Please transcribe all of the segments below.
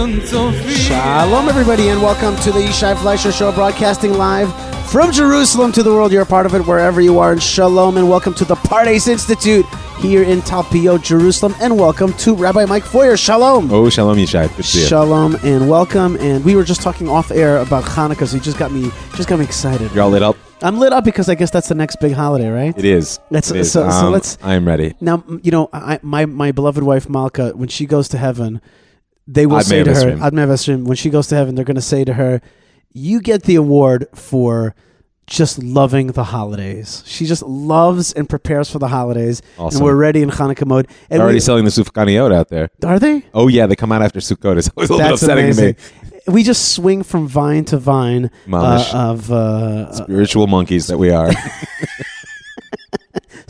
Shalom, everybody, and welcome to the Yishai Fleischer Show, broadcasting live from Jerusalem to the world. You're a part of it wherever you are. And shalom, and welcome to the Pardes Institute here in Talpio, Jerusalem, and welcome to Rabbi Mike Feuer. Shalom. Oh, shalom, Yishai. Good Shalom, and welcome. And we were just talking off air about Hanukkah, so you just got me, just got me excited. You're all lit up. I'm lit up because I guess that's the next big holiday, right? It is. That's it is. So, so um, let's. I am ready now. You know, I, my my beloved wife Malka, when she goes to heaven they will Ad say to her, Esrim. Ad Me'av Esrim, when she goes to heaven, they're going to say to her, "You get the award for just loving the holidays." She just loves and prepares for the holidays, Awesome. and we're ready in Hanukkah mode. And They're already we, selling the sufganiyot out there. are they? Oh yeah, they come out after Sukkot. It's always a little That's upsetting amazing. to me. We just swing from vine to vine uh, of uh, Spiritual monkeys that we are.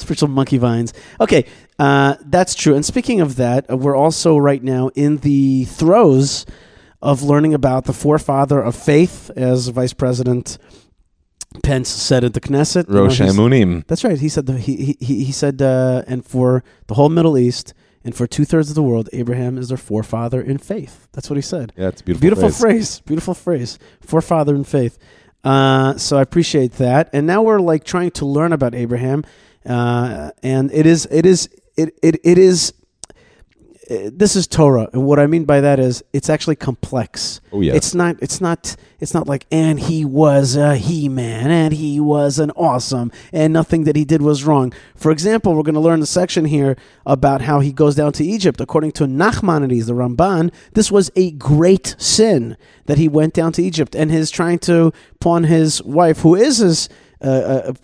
spiritual monkey vines. Okay, uh, that's true. And speaking of that, uh, we're also right now in the throes of learning about the forefather of faith, as Vice President Pence said at the Knesset. You know, Rosh Hamunim. That's right. He said the, he he he said, uh, and for the whole Middle East and for two thirds of the world, Abraham is their forefather in faith. That's what he said. Yeah, it's a beautiful. Beautiful phrase. phrase. Beautiful phrase. Forefather in faith. Uh, so I appreciate that. And now we're like trying to learn about Abraham, uh, and it is it is it it, it is. uh, This is Torah, and what I mean by that is it's actually complex. Oh, yeah. it's not. It's not. It's not like and he was a he man, and he was an awesome, and nothing that he did was wrong. For example, we're going to learn the section here about how he goes down to Egypt. According to Nachmanides, the Ramban, this was a great sin that he went down to Egypt, and his trying to pawn his wife, who is his,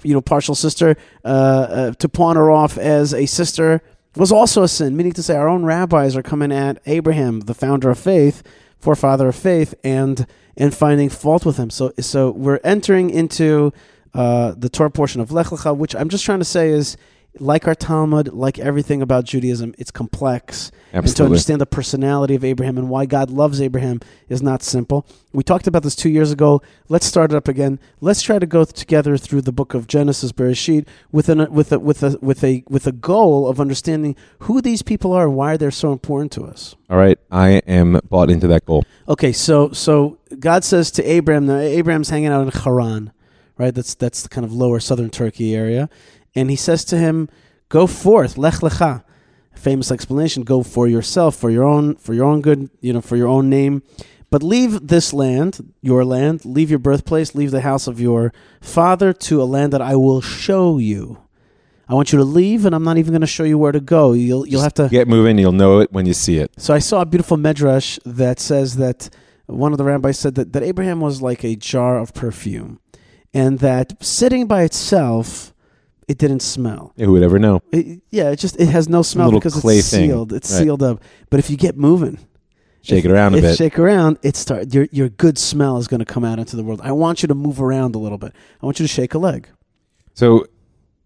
you know, partial sister, uh, uh, to pawn her off as a sister was also a sin. Meaning to say, our own rabbis are coming at Abraham, the founder of faith, forefather of faith, and and finding fault with him. So so we're entering into uh, the Torah portion of Lech Lecha, which I'm just trying to say is like our Talmud, like everything about Judaism, it's complex. And to understand the personality of Abraham and why God loves Abraham is not simple. We talked about this two years ago. Let's start it up again. Let's try to go together through the book of Genesis, Bereshit, with an, uh, with a, with a with a with a goal of understanding who these people are and why they're so important to us. All right, I am bought into that goal. Okay, so so God says to Abraham, now Abraham's hanging out in Haran, right? That's that's the kind of lower southern Turkey area, and he says to him, "Go forth, lech lecha." Famous explanation: Go for yourself, for your own, for your own good, you know, for your own name. But leave this land, your land, leave your birthplace, leave the house of your father to a land that I will show you. I want you to leave, and I'm not even going to show you where to go. You'll you'll have to Get moving. You'll know it when you see it. so I saw a beautiful medrash that says that one of the rabbis said that, that Abraham was like a jar of perfume, and that sitting by itself, it didn't smell. Who would ever know? It, yeah, it just it has no smell little because clay it's thing. sealed. It's Right. sealed up. But if you get moving, Shake if- it around a if bit. Shake around. It start your your good smell is going to come out into the world. I want you to move around a little bit. I want you to shake a leg. So,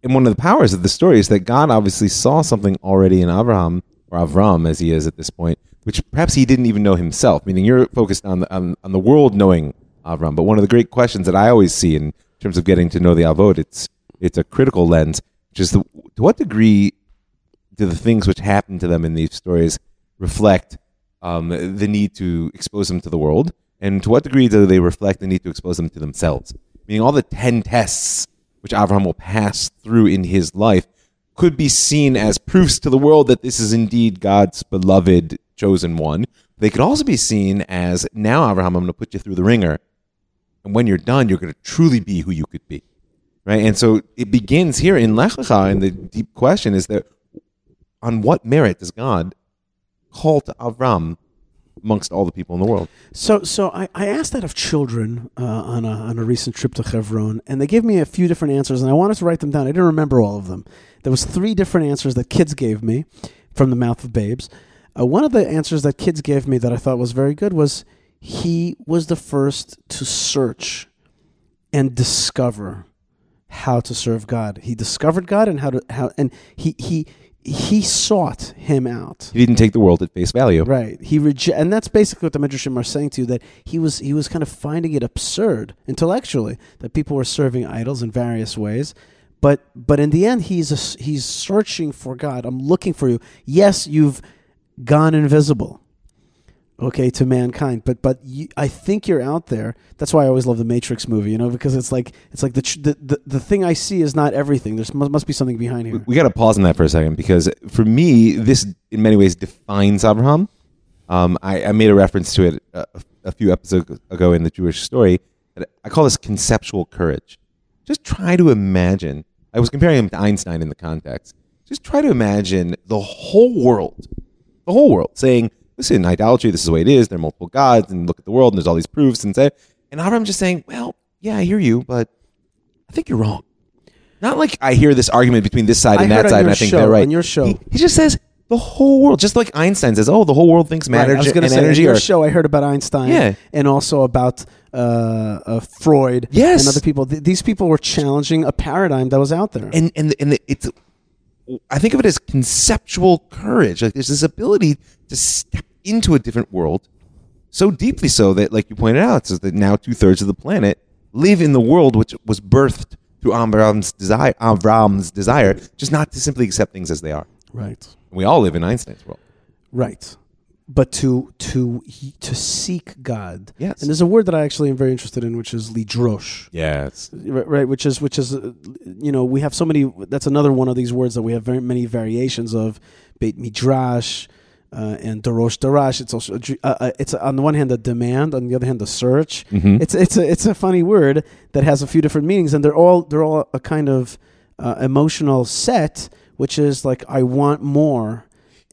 and one of the powers of the story is that God obviously saw something already in Abraham, or Avram as he is at this point, which perhaps he didn't even know himself. Meaning, you're focused on the on, on the world knowing Avram. But one of the great questions that I always see in terms of getting to know the Avot, it's it's a critical lens, Just to what degree do the things which happen to them in these stories reflect um, the need to expose them to the world, and to what degree do they reflect the need to expose them to themselves? Meaning, all the ten tests which Abraham will pass through in his life could be seen as proofs to the world that this is indeed God's beloved chosen one. They could also be seen as now, Abraham, I'm going to put you through the ringer, and when you're done, you're going to truly be who you could be, right? And so it begins here in Lech Lecha, and the deep question is that on what merit does God call to Avram amongst all the people in the world? So, so I, I asked that of children uh, on a on a recent trip to Hebron, and they gave me a few different answers, and I wanted to write them down. I didn't remember all of them. There was three different answers that kids gave me from the mouth of babes. Uh, one of the answers that kids gave me that I thought was very good was he was the first to search and discover how to serve God. He discovered God and how to how and he he he sought him out. He didn't take the world at face value. Right. He reje- and that's basically what the Midrashim are saying to you that he was he was kind of finding it absurd intellectually that people were serving idols in various ways. But but in the end he's a, he's searching for God. I'm looking for you. Yes, you've gone invisible. Okay, to mankind. But but you, I think you're out there. That's why I always love the Matrix movie, you know, because it's like it's like the tr- the, the, the thing I see is not everything. there must, must be something behind here. we got to pause on that for a second because for me, this in many ways defines Abraham. Um, I, I made a reference to it a, a few episodes ago in the Jewish story. I call this conceptual courage. Just try to imagine. I was comparing him to Einstein in the context. Just try to imagine the whole world, the whole world saying, listen, idolatry, this is the way it is. There are multiple gods, and look at the world, and there's all these proofs. And say, and Abraham just saying, well, yeah, I hear you, but I think you're wrong. Not like I hear this argument between this side and heard that side, and I think show- they're right. on your show. he, he just says the whole world, just like Einstein says, oh, the whole world thinks matter Right, I was and going to say in energy your are show. I heard about Einstein, Yeah. and also about uh, uh, Freud, Yes. and other people. Th- these people were challenging a paradigm that was out there. and and and it's I think of it as conceptual courage. Like there's this ability to step into a different world, so deeply so that, like you pointed out, so that now two thirds of the planet live in the world which was birthed through Avram's desire. Avram's desire, just not to simply accept things as they are. right, We all live in Einstein's world. right. But to to to seek God, Yes. And there's a word that I actually am very interested in, which is lidrosh. Yes. right, right which is which is uh, you know we have so many that's another one of these words that we have very many variations of beit midrash uh, and darosh darash it's also uh, uh, it's on the one hand a demand on the other hand a search Mhm. it's it's a it's a funny word that has a few different meanings and they're all they're all a kind of uh, emotional set which is like i want more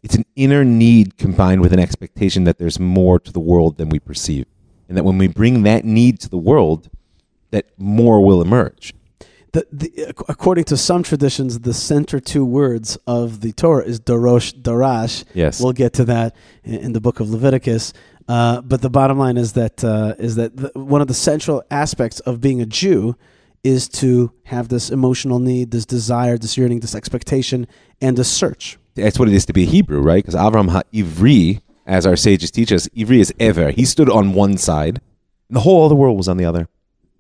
It's an inner need combined with an expectation that there's more to the world than we perceive. And that when we bring that need to the world, that more will emerge. The, the, according to some traditions, the center two words of the Torah is Darosh Darash. Yes. we'll get to that in, in the book of Leviticus. Uh, but the bottom line is that uh, is that the, one of the central aspects of being a Jew is to have this emotional need, this desire, this yearning, this expectation, and this search. That's what it is to be a Hebrew, right? Because Avram HaIvri, as our sages teach us, Ivri is ever. He stood on one side, and the whole other world was on the other.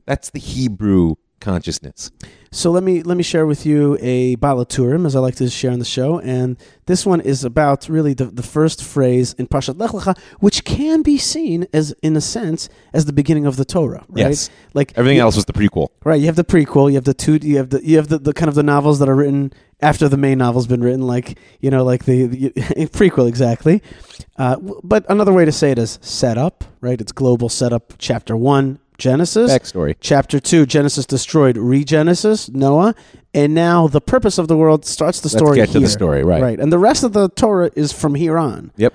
That's the Hebrew consciousness. So let me let me share with you a Baal HaTurim as I like to share on the show, and this one is about really the, the first phrase in Parshat Lech Lecha, which can be seen as in a sense as the beginning of the Torah, right? Yes. Like Everything you- else was the prequel. right? You have the prequel, you have the two, you have the you have the, the kind of the novels that are written after the main novel's been written, like you know, like the, the prequel exactly. Uh, but another way to say it is setup, right? It's global setup. Chapter one, Genesis. Backstory. Chapter two, Genesis destroyed, regenesis, Noah, and now the purpose of the world starts the Let's story. get to the here. story, right. Right, and the rest of the Torah is from here on. Yep.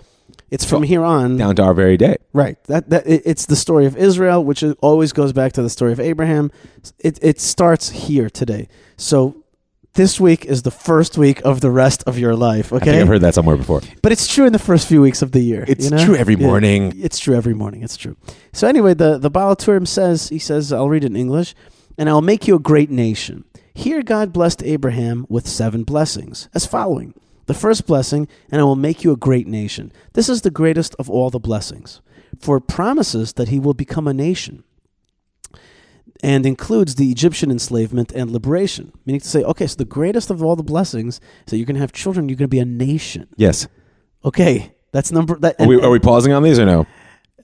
It's from here on. Down to our very day. Right. That that it, it's the story of Israel, which is, always goes back to the story of Abraham. It it starts here today. So this week is the first week of the rest of your life. I think Okay, I've heard that somewhere before. but it's true in the first few weeks of the year. It's you know? true every Yeah. morning. It's true every morning. It's true. So anyway, the the Baal HaTurim says he says I'll read it in English, and I'll make you a great nation. Here God blessed Abraham with seven blessings as following. The first blessing, and I will make you a great nation. This is the greatest of all the blessings, for it promises that he will become a nation and includes the Egyptian enslavement and liberation. Meaning to say, okay, so the greatest of all the blessings is that you're going to have children, you're going to be a nation. Yes. Okay, that's number that. Are we, are we pausing on these or no?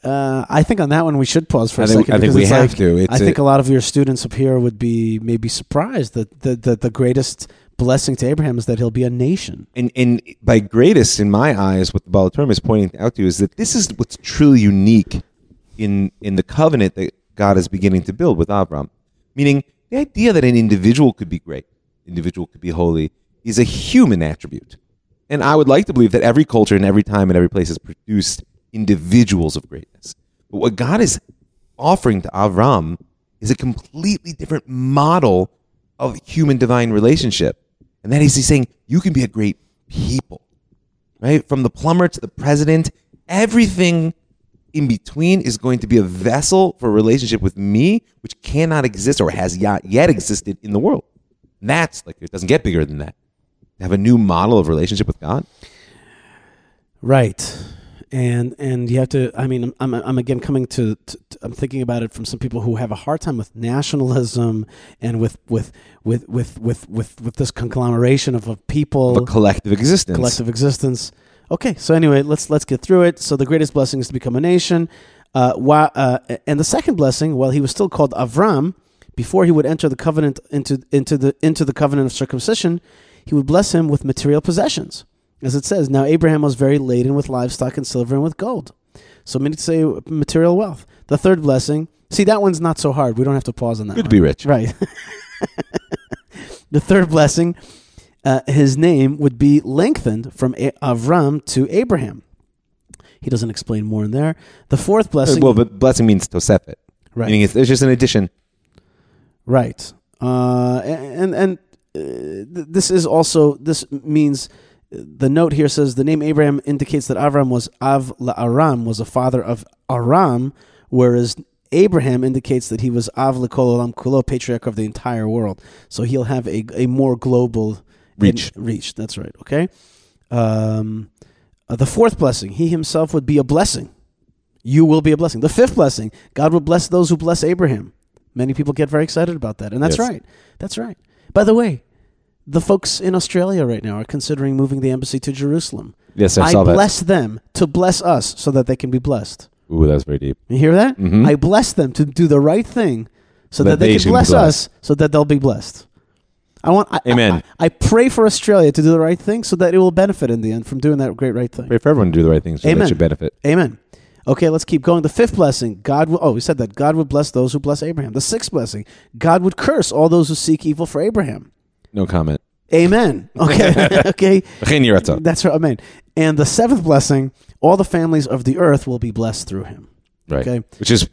Uh, I think on that one we should pause for a think- second. I think we have like- to. It's I think a- a lot of your students up here would be maybe surprised that the, the, the greatest blessing to Abraham is that he'll be a nation. and and by greatest in my eyes, what the Baal HaTurim is pointing out to you is that this is what's truly unique in in the covenant that God is beginning to build with Abraham. Meaning, the idea that an individual could be great, individual could be holy, is a human attribute. And I would like to believe that every culture and every time and every place has produced individuals of greatness. But what God is offering to Avram is a completely different model of human divine relationship. And that is he's saying you can be a great people. Right? From the plumber to the president, everything in between is going to be a vessel for a relationship with me, which cannot exist or has not yet existed in the world. And that's like it doesn't get bigger than that. Have a new model of relationship with God. Right. And and you have to. I mean, I'm I'm, I'm again coming to, to, to- I'm thinking about it from some people who have a hard time with nationalism and with with with with with with, with this conglomeration of, of people, Of a collective existence. collective existence. Okay, so anyway, let's let's get through it. So the greatest blessing is to become a nation. Uh, why, uh, and the second blessing, while he was still called Avram, before he would enter the covenant into into the into the covenant of circumcision, he would bless him with material possessions, as it says. Now Abraham was very laden with livestock and silver and with gold. So many to say material wealth. The third blessing, see that one's not so hard. We don't have to pause on that. Good one. to be rich. Right. the third blessing, uh, his name would be lengthened from A- Avram to Abraham. He doesn't explain more in there. The fourth blessing, well, but blessing means tosefet. right, Meaning it's, it's just an addition. right, uh, and and uh, this is also this means the note here says the name Abraham indicates that Avram was Av la Aram was a father of Aram, whereas Abraham indicates that he was Av olam kulo, patriarch of the entire world. So he'll have a a more global Reach. reach. That's right. Okay. Um, uh, the fourth blessing, he himself would be a blessing. You will be a blessing. The fifth blessing, God will bless those who bless Abraham. Many people get very excited about that, and that's Yes. right. That's right. By the way, the folks in Australia right now are considering moving the embassy to Jerusalem. Yes, I, I saw that. bless them to bless us so that they can be blessed. Ooh, that's very deep. You hear that? Mhm. I bless them to do the right thing so That that, they, they can bless us so that they'll be blessed. I want I, Amen. I, I pray for Australia to do the right thing so that it will benefit in the end from doing that great right thing. Pray for everyone to do the right things so Amen. they should benefit. Amen. Okay, let's keep going. The fifth blessing, God will. Oh, we said that God would bless those who bless Abraham. The sixth blessing, God would curse all those who seek evil for Abraham. No comment. Amen. Okay, okay, that's right. Amen. And the seventh blessing, all the families of the earth will be blessed through him. Right. Okay. Which is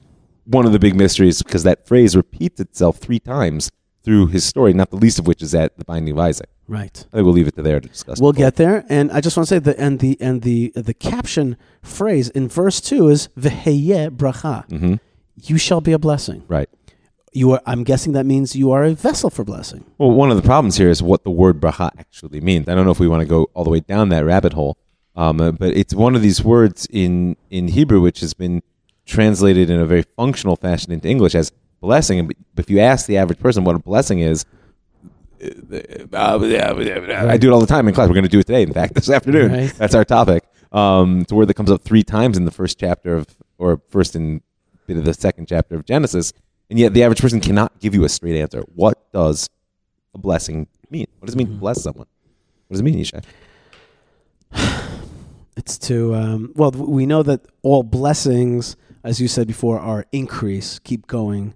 one of the big mysteries because that phrase repeats itself three times through his story, not the least of which is at the binding of Isaac. Right. I think we'll leave it to there to discuss. We'll the get there, and I just want to say that, and the and the the caption phrase in verse two is "V'heye bracha." Mhm. You shall be a blessing. Right. You are. I'm guessing that means you are a vessel for blessing. Well, one of the problems here is what the word bracha actually means. I don't know if we want to go all the way down that rabbit hole, um, uh, but it's one of these words in, in Hebrew which has been translated in a very functional fashion into English as blessing. And if you ask the average person what a blessing is, uh, I do it all the time in class. We're going to do it today, in fact, this afternoon. Right. That's our topic. Um, it's a word that comes up three times in the first chapter of, or first in bit of the second chapter of Genesis, and yet the average person cannot give you a straight answer. What does a blessing mean? What does it mean to bless someone? What does it mean, Yishai? It's to um, well, we know that all blessings, as you said before, are increase. Keep going.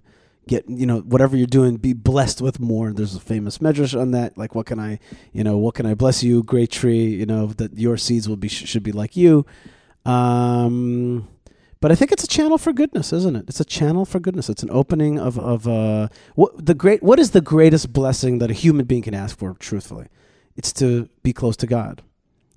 Get you know whatever you're doing, be blessed with more. There's a famous medrash on that. Like, what can I, you know, what can I bless you, great tree? You know that your seeds will be should be like you. Um, but I think it's a channel for goodness, isn't it? It's a channel for goodness. It's an opening of of uh, what the great. What is the greatest blessing that a human being can ask for? Truthfully, it's to be close to God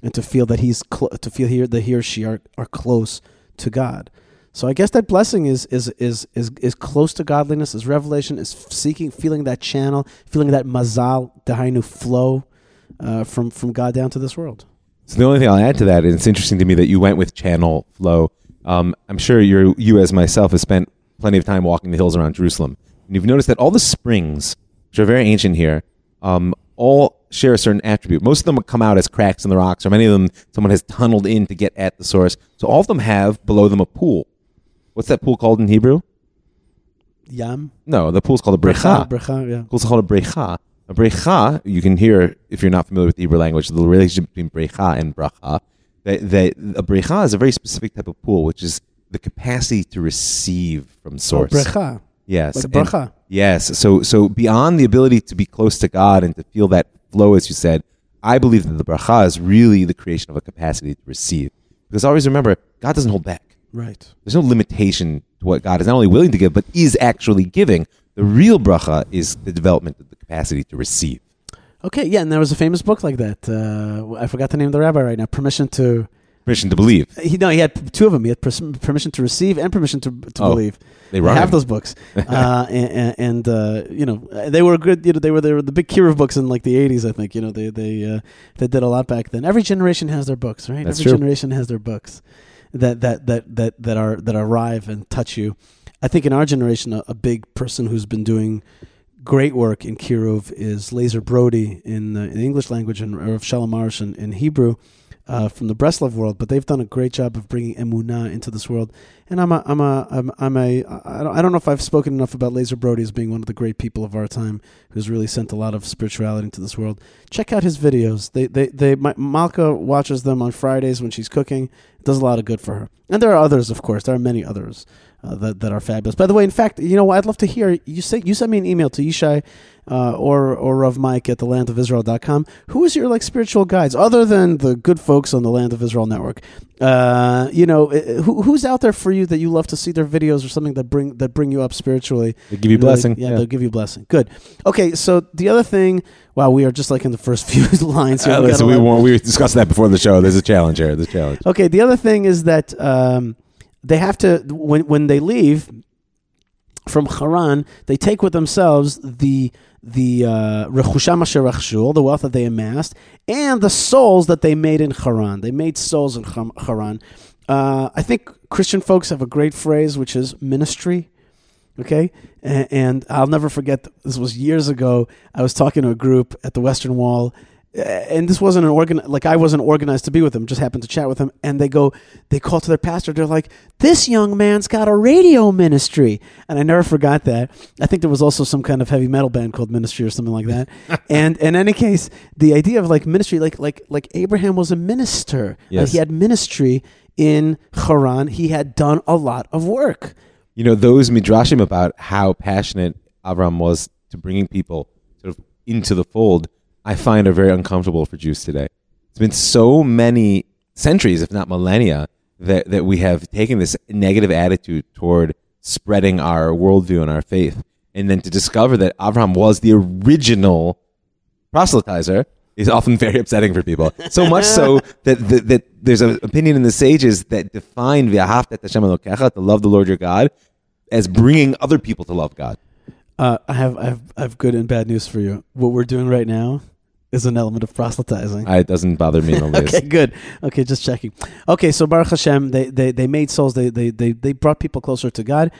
and to feel that he's cl- to feel here that he or she are, are close to God. So I guess that blessing is is is is is close to godliness, is revelation, is seeking, feeling that channel, feeling that mazal dahainu flow uh, from from God down to this world. So the only thing I'll add to that, and it's interesting to me that you went with channel flow. Um, I'm sure you're, you, as myself, have spent plenty of time walking the hills around Jerusalem, and you've noticed that all the springs, which are very ancient here, um, all share a certain attribute. Most of them come out as cracks in the rocks, or many of them someone has tunneled in to get at the source. So all of them have below them a pool. What's that pool called in Hebrew? Yam, No, the pool's called a brecha. brecha, yeah. It's called a brecha. A brecha, you can hear if you're not familiar with the Hebrew language, the relationship between brecha and bracha. That, that a brecha is a very specific type of pool, which is the capacity to receive from Oh, source. brecha, yes, like and- yes. So, so beyond the ability to be close to God and to feel that flow, as you said, I believe that the bracha is really the creation of a capacity to receive. Because always remember, God doesn't hold back. Right. There's no limitation to what God is not only willing to give, but is actually giving. The real bracha is the development of the capacity to receive. Okay, yeah, and there was a famous book like that. Uh, I forgot the name of the rabbi right now. Permission to Permission to believe. he no, he had two of them. He had pers- permission to receive and permission to to Oh, believe. They I have those books, uh, and, and uh, you know they were good. You know they were they were the big Kiruv books in like the eighties. I think you know they they uh, they did a lot back then. Every generation has their books, right? That's Every true. generation has their books that that that that that are that arrive and touch you. I think in our generation, a, a big person who's been doing great work in Kiruv is Lazer Brody in, uh, in the English language and Rav Shalom Arush in, in Hebrew. Uh, from the Breslov world, but they've done a great job of bringing Emuna into this world. And I'm a, I'm a, I'm, I'm a, I don't, know if I've spoken enough about Lazer Brody as being one of the great people of our time, who's really sent a lot of spirituality into this world. Check out his videos. They, they, they. My, Malka watches them on Fridays when she's cooking. It does a lot of good for her. And there are others, of course. There are many others uh, that that are fabulous. By the way, in fact, you know, I'd love to hear you say you send me an email to Yishai uh, or or Rav Mike at the Land of Israel.com. Who is your like spiritual guides other than the good folks on the Land of Israel network? Uh, you know, uh, who, who's out there for you that you love to see their videos or something that bring that bring you up spiritually? They give you Really- blessing. yeah, they'll give you blessing. Good. Okay, so the other thing. Wow, we are just like in the first few lines here. Uh, We listen, we, we discussed that before the show. There's a challenge here. There's a challenge. Okay, the other thing is that um, they have to when when they leave from Haran, they take with themselves the the uh, rechusham asher rechshu, the wealth that they amassed, and the souls that they made in Haran. They made souls in Haran. Uh, I think Christian folks have a great phrase, which is ministry. Okay, and, and I'll never forget. This was years ago. I was talking to a group at the Western Wall, uh, and this wasn't an organ. Like I wasn't organized to be with them. Just happened to chat with them, and they go, they call to their pastor. They're like, "This young man's got a radio ministry," and I never forgot that. I think there was also some kind of heavy metal band called Ministry or something like that. and in any case, the idea of like ministry, like like like Abraham was a minister. Like, Yes. he had ministry in Haran. He had done a lot of work. You know, those midrashim about how passionate Avram was to bringing people sort of into the fold, I find are very uncomfortable for Jews today. It's been so many centuries, if not millennia, that, that we have taken this negative attitude toward spreading our worldview and our faith. And then to discover that Avram was the original proselytizer is often very upsetting for people. So much so that, that, that there's an opinion in the sages that define v'ahavta et Hashem Elokecha, to love the Lord your God, as bringing other people to love God. Uh, I have I have I have good and bad news for you. What we're doing right now is an element of proselytizing. I, it doesn't bother me in the least. Okay, good. Okay, just checking. Okay, so Baruch Hashem, they they, they made souls. They, they they they brought people closer to God.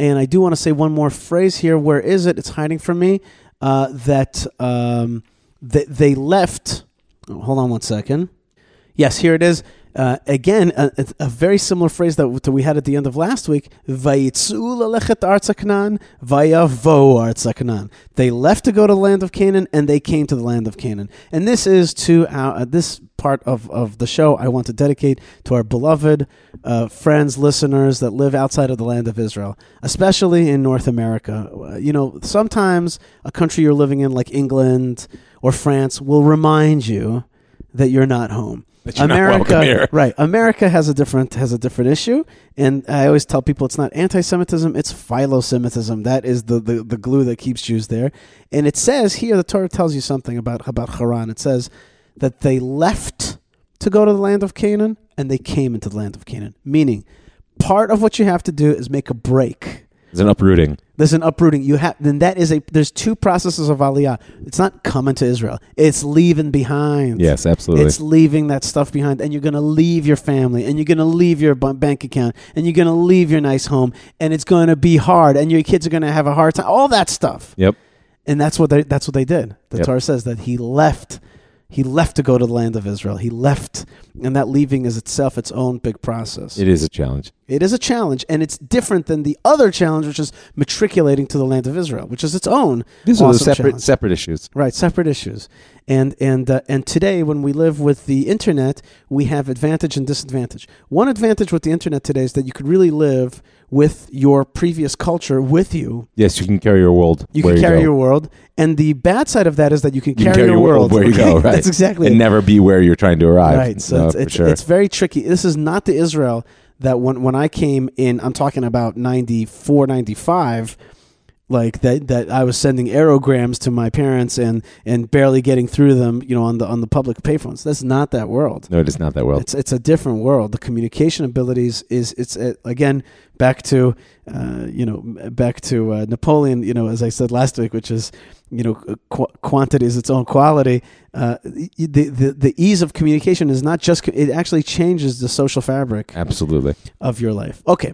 And I do want to say one more phrase here. Where is it? It's hiding from me. Uh, that um, they, they left. oh, hold on one second. Yes, here it is. Uh, again, a, a- very similar phrase that, we had at the end of last week. They left to go to the land of Canaan, and they came to the land of Canaan. And this is to our, uh, this part of, of the show I want to dedicate to our beloved uh, friends, listeners that live outside of the land of Israel, especially in North America. Uh, you know, sometimes a country you're living in, like England or France, will remind you that you're not home. That you're not welcome here. right? America has a different has a different issue, and I always tell people it's not anti-Semitism; it's philo-Semitism. That is the, the the glue that keeps Jews there. And it says here, the Torah tells you something about about Haran. It says that they left to go to the land of Canaan, and they came into the land of Canaan. Meaning, part of what you have to do is make a break. It's an uprooting. There's an uprooting. You have then that is a there's two processes of aliyah. It's not coming to Israel. It's leaving behind. Yes, absolutely. It's leaving that stuff behind, and you're going to leave your family, and you're going to leave your bank account, and you're going to leave your nice home, and it's going to be hard, and your kids are going to have a hard time. All that stuff, yep. and that's what they that's what they did. The Yep. Torah says that he left. He left to go to the land of Israel. He left, and that leaving is itself its own big process. It is a challenge. It is a challenge, and it's different than the other challenge, which is matriculating to the land of Israel, which is its own. These are the separate challenge. separate issues. Right, separate issues, and and uh, and today, when we live with the internet, we have advantage and disadvantage. One advantage with the internet today is that you could really live with your previous culture with you. Yes, you can carry your world. You can carry go. your world, and the bad side of that is that you can, You carry, carry your, world, where you go. Right. That's exactly and it. never be where you're trying to arrive. Right. So No, it's, it's, sure. it's very tricky. This is not the Israel that when, when I came in, I'm talking about 94, 95, like that, that I was sending aerograms to my parents and, and barely getting through them, you know, on the, on the public payphones. That's not that world. no, it is not that world. It's, it's a different world. The communication abilities is, it's, uh, again, back to, uh, you know, back to uh, Napoleon, you know, as I said last week, which is, you know, qu- quantity is its own quality. Uh, the, the the ease of communication is not just it actually changes the social fabric Absolutely. of your life. Okay,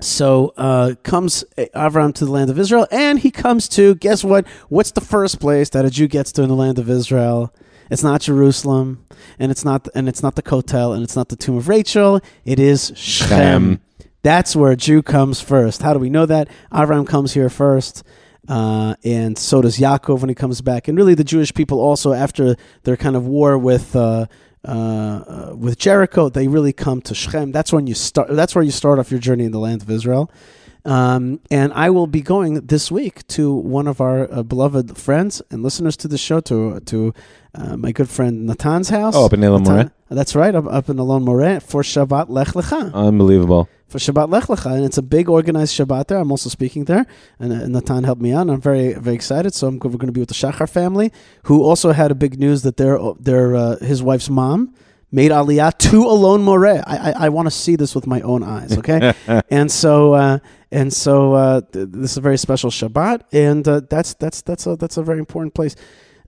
so uh, comes Avram to the land of Israel, and he comes to guess what? What's the first place that a Jew gets to in the land of Israel? It's not Jerusalem, and it's not and it's not the Kotel, and it's not the tomb of Rachel. It is Shechem. That's where a Jew comes first. How do we know that? Avram comes here first. Uh, and so does Yaakov when he comes back, and really the Jewish people also after their kind of war with uh, uh, uh, with Jericho, they really come to Shechem. That's when you start. That's where you start off your journey in the land of Israel. Um, and I will be going this week to one of our uh, beloved friends and listeners to the show, to to uh, my good friend Natan's house. Oh, up in Elon Moreh? That's right, up, up in Alon Moreh for Shabbat Lech Lecha Unbelievable. for Shabbat Lech Lecha, and it's a big organized Shabbat there. I'm also speaking there, and uh, Natan helped me out. And I'm very very excited. So I'm, we're going to be with the Shachar family, who also had a big news that their their uh, his wife's mom made Aliyah to Alon Moreh. I I, I want to see this with my own eyes. Okay, and so. Uh, and so uh, th- this is a very special Shabbat, and uh, that's that's that's a that's a very important place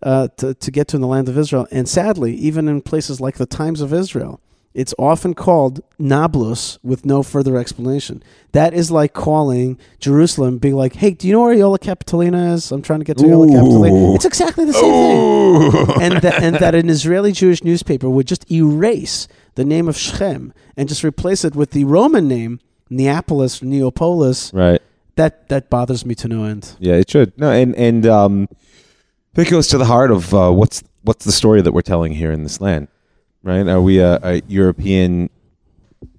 uh, to to get to in the land of Israel. And sadly, even in places like the Times of Israel, it's often called Nablus with no further explanation. That is like calling Jerusalem, being like, "Hey, do you know where Aelia Capitolina is? I'm trying to get to Aelia Capitolina." It's exactly the same thing. And that, and that an Israeli Jewish newspaper would just erase the name of Shechem and just replace it with the Roman name Neapolis, Neapolis. Right. That that bothers me to no end. Yeah, it should. No, and and um, that goes to the heart of uh, what's what's the story that we're telling here in this land, right? Are we a, a European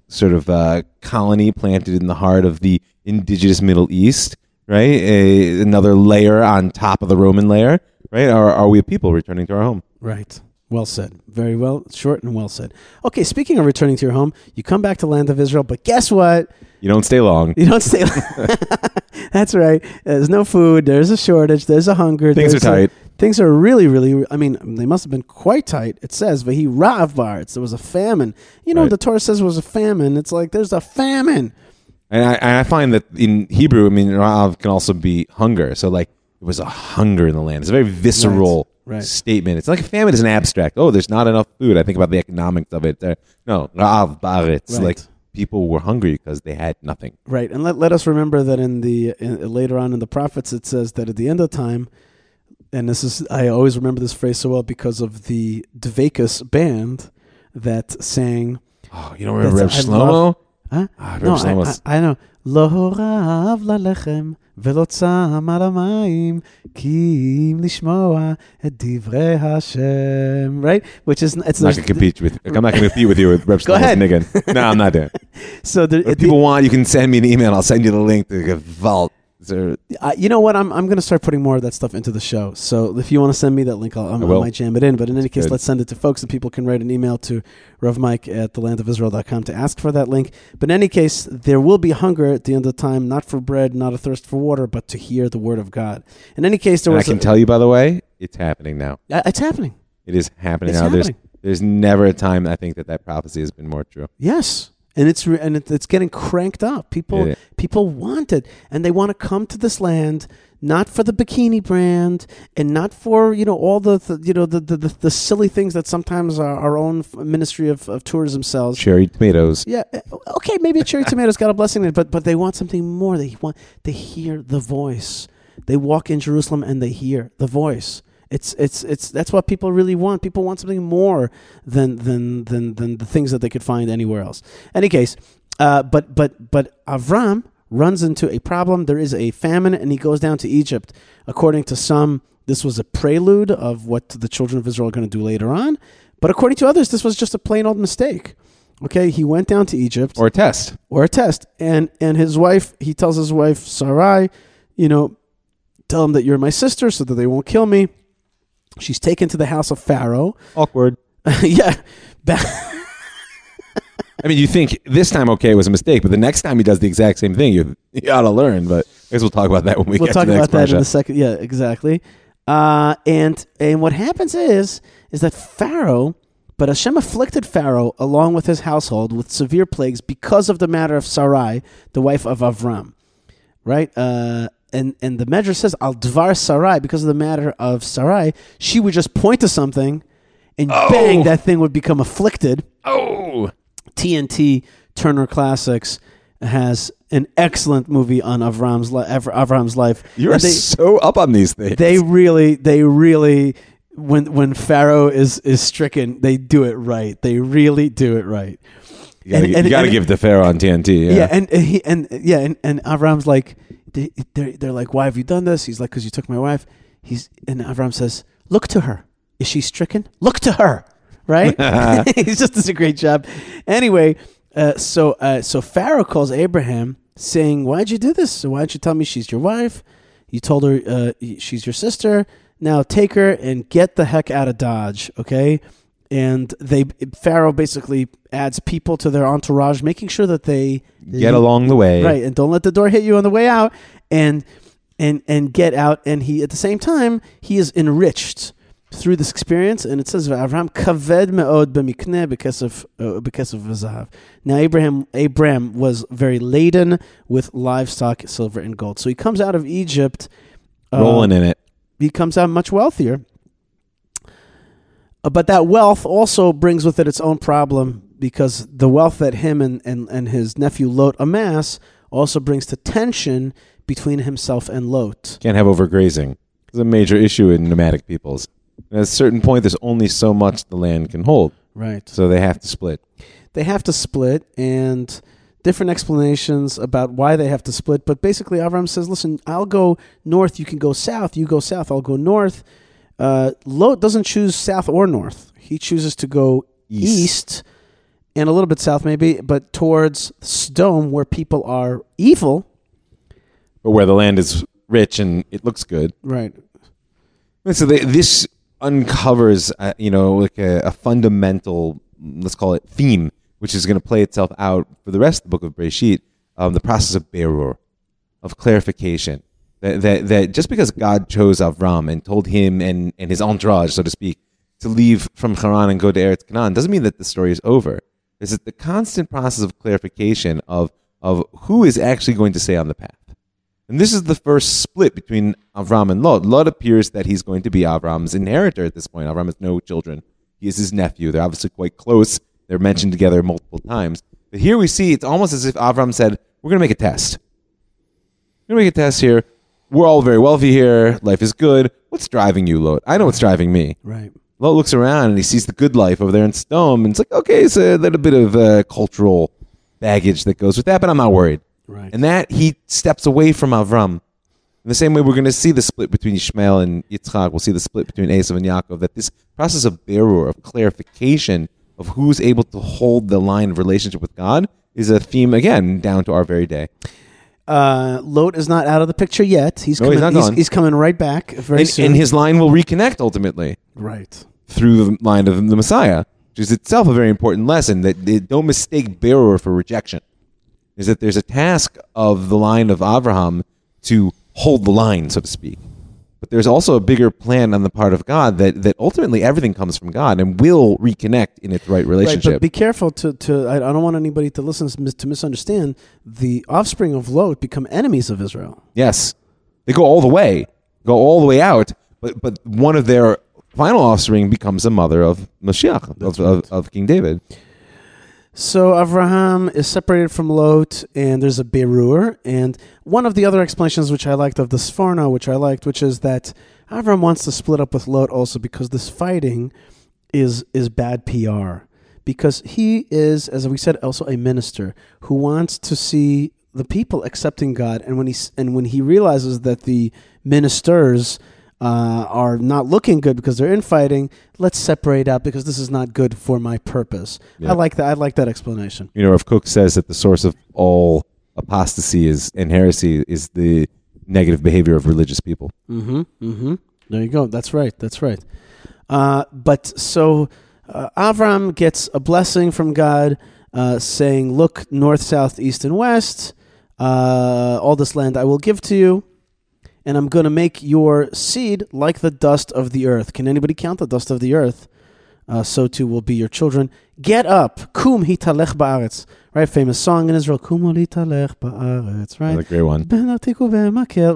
sort of uh, colony planted in the heart of the indigenous Middle East, right? A, another layer on top of the Roman layer, right? Or are we a people returning to our home? Right. Well said. Very well, short and well said. Okay, speaking of returning to your home, you come back to land of Israel, but guess what? You don't stay long. You don't stay. That's right. There's no food. There's a shortage. There's a hunger. Things are there's a- tight. things are really, really. I mean, they must have been quite tight. It says, "Vahi rav baretz." There was a famine. You know, Right. the Torah says it was a famine. It's like there's a famine. And I, and I find that in Hebrew, I mean, Rav can also be hunger. So, like, it was a hunger in the land. It's a very visceral Right, right. statement. It's like famine is an abstract. Oh, there's not enough food. I think about the economics of it. Uh, no, Rav Baritz. Right. Like people were hungry because they had nothing. Right. And let, let us remember that in the in, later on in the prophets, it says that at the end of time, and this is, I always remember this phrase so well because of the Dvekas band that sang. Oh, you don't remember Reb Shlomo? Huh? Ah, Reb no, Shlomo's. I, I, I know. ולא צם על המים כי אם לשמוע את דברי השם. Right? Which is, it's I'm not going to compete with. I'm not going to compete with you with Reb Go Shlomo's ahead. niggin. No, I'm not doing. it. So there, If people want, you can send me an email. I'll send you the link to the vault. Uh, you know what? I'm I'm going to start putting more of that stuff into the show. So if you want to send me that link, I'll, I'm, I I, might jam it in. But in any case, Good. let's send it to folks, and people can write an email to Rav Mike at thelandofisrael.com to ask for that link. But in any case, there will be hunger at the end of time, not for bread, not a thirst for water, but to hear the word of God. In any case, there was I can a- tell you, by the way, it's happening now. It's happening. It is happening It's now. There's there's never a time I think that that prophecy has been more true. Yes. And it's re- and it, it's getting cranked up. People Yeah. people want it, and they want to come to this land not for the bikini brand and not for you know all the, the you know the, the the silly things that sometimes our, our own ministry of, of tourism sells. Cherry tomatoes. Yeah, eh, okay, maybe cherry tomato's got a blessing in it, but but they want something more. They want they hear the voice. They walk in Jerusalem and they hear the voice. It's it's it's that's what people really want. People want something more than than than than the things that they could find anywhere else. Any case, uh, but but but Avram runs into a problem. There is a famine, and he goes down to Egypt. According to some, this was a prelude of what the children of Israel are going to do later on. But according to others, this was just a plain old mistake. Okay, he went down to Egypt Or a test. or a test, and and his wife, he tells his wife Sarai, you know, tell him that you're my sister, so that they won't kill me. She's taken to the house of Pharaoh. Awkward. yeah, I mean, you think this time okay was a mistake, but the next time he does the exact same thing, you you ought to learn. But I guess we'll talk about that when we we'll get talk to the about next that in a second. Yeah, exactly. Uh, and and what happens is is that Pharaoh, but Hashem afflicted Pharaoh along with his household with severe plagues because of the matter of Sarai, the wife of Avram, right? Uh, and and the Medrash says al dvar Sarai because of the matter of Sarai, she would just point to something, and oh. bang, that thing would become afflicted. Oh, TNT Turner Classics has an excellent movie on Avram's li- Avram's life. you're they, so up on these things. they really, they really when when Pharaoh is is stricken, they do it right. They really do it right. You gotta, And- and- you gotta and- give the Pharaoh on TNT. Yeah. Yeah, and, and he and yeah, and, and Avram's like, they, they're they're like, why have you done this? He's like, because you took my wife. He's and Avram says, look to her. Is she stricken? Look to her. Right? He's just does a great job. Anyway, uh, so uh, so Pharaoh calls Abraham, saying, "Why'd you do this? So why'd you tell me she's your wife? You told her uh, she's your sister. Now take her and get the heck out of Dodge, okay?" And they Pharaoh basically adds people to their entourage, making sure that they Get along the way. right and don't let the door hit you on the way out and and and get out and he at the same time he is enriched through this experience and it says Abraham kaved me'od b'mikneh because of uh, because of zahav now Abraham Abraham was very laden with livestock silver and gold so he comes out of Egypt uh, Rolling in it. he comes out much wealthier. Uh, But that wealth also brings with it its own problem because the wealth that him and, and, and his nephew Lot amass also brings to tension between himself and Lot. Can't have overgrazing. It's a major issue in nomadic peoples. At a certain point, there's only so much the land can hold, Right. so they have to split. They have to split and different explanations about why they have to split. But basically, Avram says, listen, I'll go north, you can go south. You go south, I'll go north. Uh, Lot doesn't choose south or north. He chooses to go East. east and a little bit south, maybe, but towards Sodom, where people are evil. But where the land is rich and it looks good, Right. And so they, this uncovers, uh, you know, like a, a fundamental, let's call it theme, which is going to play itself out for the rest of the book of Breshit, um, the process of berur, of clarification. That, that, that just because God chose Avram and told him and, and his entourage, so to speak, to leave from Haran and go to Eretz Canaan doesn't mean that the story is over. It's the constant process of clarification of, of who is actually going to stay on the path. And this is the first split between Avram and Lot. Lot appears that he's going to be Avram's inheritor at this point. Avram has no children. He is his nephew. They're obviously quite close. They're mentioned together multiple times. But here we see it's almost as if Avram said, We're going to make a test. We're going to make a test here. We're all very wealthy here. Life is good. What's driving you, Lot? I know what's driving me. Right. Lot looks around and he sees the good life over there in Sdom. And it's like, okay, it's a little bit of uh, cultural baggage that goes with that, but I'm not worried. Right. And that he steps away from Avram. In the same way, we're going to see the split between Ishmael and Yitzchak. We'll see the split between Esav and Yaakov. That this process of berur, of clarification, of who's able to hold the line of relationship with God, is a theme again down to our very day. Uh, Lot is not out of the picture yet. He's No, coming. he's not he's, gone. coming right back very And, soon. and his line will reconnect ultimately right. through the line of the Messiah, which is itself a very important lesson that they don't mistake berur for rejection. Is that there's a task of the line of Abraham to hold the line, so to speak. But there's also a bigger plan on the part of God that, that ultimately everything comes from God and will reconnect in its right Right, relationship. but be careful to, to I, don't want anybody to listen to misunderstand. The offspring of Lot become enemies of Israel. yes, they go all the way, go all the way out. But but one of their final offspring becomes the mother of Mashiach of, of, of King David. So Avraham is separated from Lot, and there's a berur. And one of the other explanations, which I liked of the Sforno, which I liked, which is that Avram wants to split up with Lot also because this fighting is is bad PR. Because he is, as we said, also a minister who wants to see the people accepting God, and when he and when he realizes that the ministers uh, are not looking good because they're infighting, let's separate out because this is not good for my purpose. Yeah. I like that. I like that explanation. You know, Rav Kook says that the source of all apostasy is and heresy is the negative behavior of religious people. Mm-hmm. Mm-hmm. There you go. That's right. That's right. Uh, but so uh, Avram gets a blessing from God, uh, saying, "Look, north, south, east, and west. Uh, all this land I will give to you, and I'm going to make your seed like the dust of the earth. Can anybody count the dust of the earth? Uh, so too will be your children. Get up, kum hitalech ba'aretz. Right, famous song in Israel, kum hitalech ba'aretz. Right, That's a great one.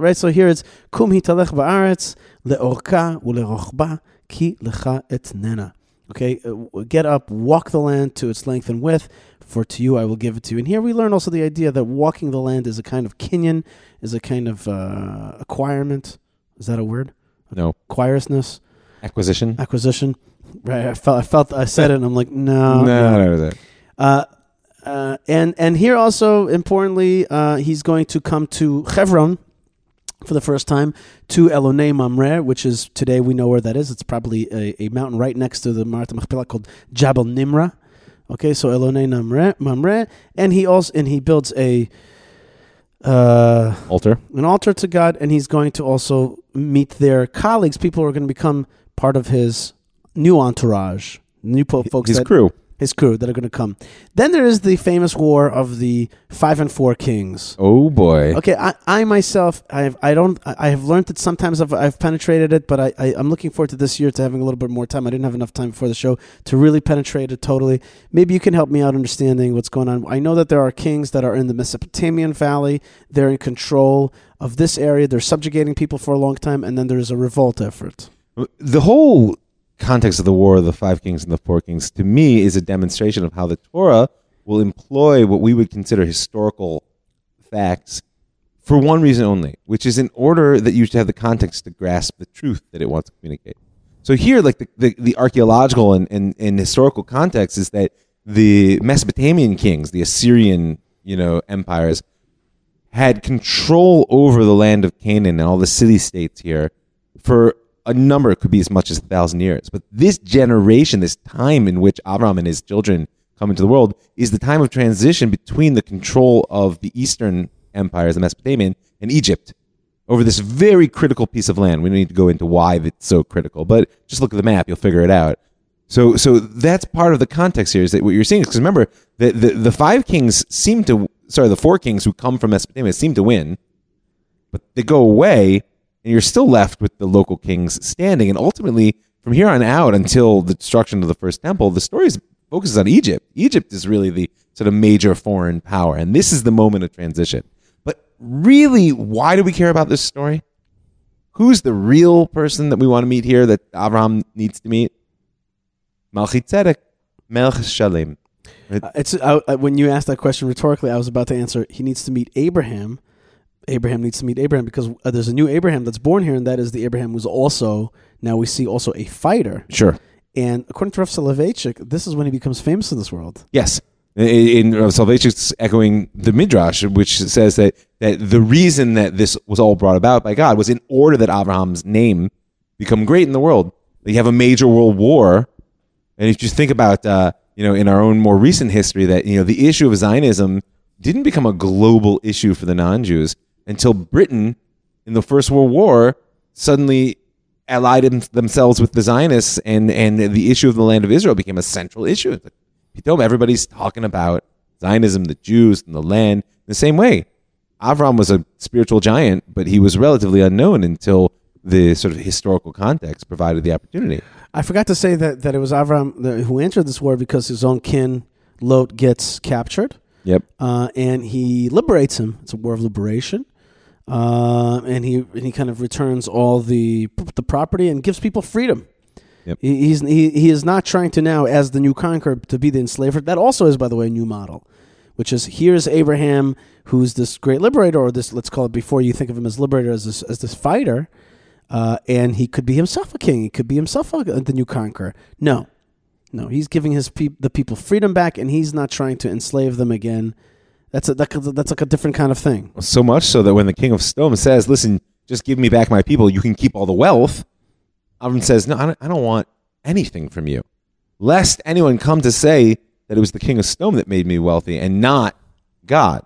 Right, so here it's kum hitalech ba'aretz leorka ulerochba ki lecha etnena. Okay, uh, get up, walk the land to its length and width for to you I will give it to you. And here we learn also the idea that walking the land is a kind of kinyan, is a kind of uh, acquirement. Is that a word? No, Acquirousness. Acquisition. acquisition. Right. I felt I felt I said it and I'm like, no. no, no, no. Uh, uh, and and here also importantly, uh, he's going to come to Hebron for the first time to Elonei Mamre, which is today we know where that is. It's probably a, a mountain right next to the Marat Machpelah called Jabal Nimra. Okay, so Mamre, Mamre, and he also and he builds a uh, Altar. an altar to God, and he's going to also meet their colleagues, people who are going to become part of his new entourage, new po- folks His that crew. His crew that are going to come. Then there is the famous war of the five and four kings. Oh boy. Okay, I, I myself, I have, I don't, I have learned that sometimes I've, I've penetrated it, but I, I, I'm looking forward to this year to having a little bit more time. I didn't have enough time before the show to really penetrate it totally. Maybe you can help me out understanding what's going on. I know that there are kings that are in the Mesopotamian Valley. They're in control of this area. They're subjugating people for a long time, and then there's a revolt effort. the whole context of the war of the five kings and the four kings to me is a demonstration of how the Torah will employ what we would consider historical facts for one reason only, which is in order that you should have the context to grasp the truth that it wants to communicate. So here, like the, the, the archaeological and, and, and historical context is that the Mesopotamian kings, the Assyrian, you know, empires, had control over the land of Canaan and all the city states here for a number, could be as much as a thousand years. But this generation, this time in which Avram and his children come into the world, is the time of transition between the control of the Eastern empires, the Mesopotamian, and Egypt over this very critical piece of land. We don't need to go into why it's so critical, but just look at the map, you'll figure it out. So, so that's part of the context here. Is that what you're seeing? Is because remember, the, the the five kings seem to, sorry, the four kings who come from Mesopotamia seem to win, but they go away, and you're still left with the local kings standing. And ultimately, from here on out until the destruction of the first temple, the story focuses on Egypt. Egypt is really the sort of major foreign power, and this is the moment of transition. But really, why do we care about this story? Who's the real person that we want to meet here that Abraham needs to meet? Melchizedek, Melech Shalem. Uh, it's uh, uh, when you asked that question rhetorically, I was about to answer. He needs to meet Abraham. Abraham needs to meet Abraham because uh, there's a new Abraham that's born here, and that is the Abraham who's also now we see also a fighter. Sure. And according to Rav Soloveitchik, this is when he becomes famous in this world. Yes. In, in Soloveitchik's echoing the Midrash, which says that, that the reason that this was all brought about by God was in order that Abraham's name become great in the world. You have a major world war, and if you think about, uh, you know, in our own more recent history, that you know the issue of Zionism didn't become a global issue for the non-Jews until Britain, in the First World War, suddenly allied them- themselves with the Zionists, and and the issue of the land of Israel became a central issue. Pitoum, everybody's talking about Zionism, the Jews, and the land. In the same way, Avram was a spiritual giant, but he was relatively unknown until the sort of historical context provided the opportunity. I forgot to say that, that it was Avram who entered this war because his own kin, Lot, gets captured. Yep. uh, and he liberates him. It's a war of liberation, uh, and he and he kind of returns all the the property and gives people freedom. Yep. He, he's he, he is not trying to now, as the new conqueror, to be the enslaver. That also is, by the way, a new model, which is here's Abraham, who's this great liberator, or this let's call it before you think of him as liberator, as this as this fighter, uh, and he could be himself a king. He could be himself a, the new conqueror. No, no, he's giving his peop the people freedom back, and he's not trying to enslave them again. That's a, that, that's like a different kind of thing. So much so that when the king of Sdom says, "Listen, just give me back my people. You can keep all the wealth," Avram says, "No, I don't, I don't want anything from you, lest anyone come to say that it was the king of Sdom that made me wealthy and not God."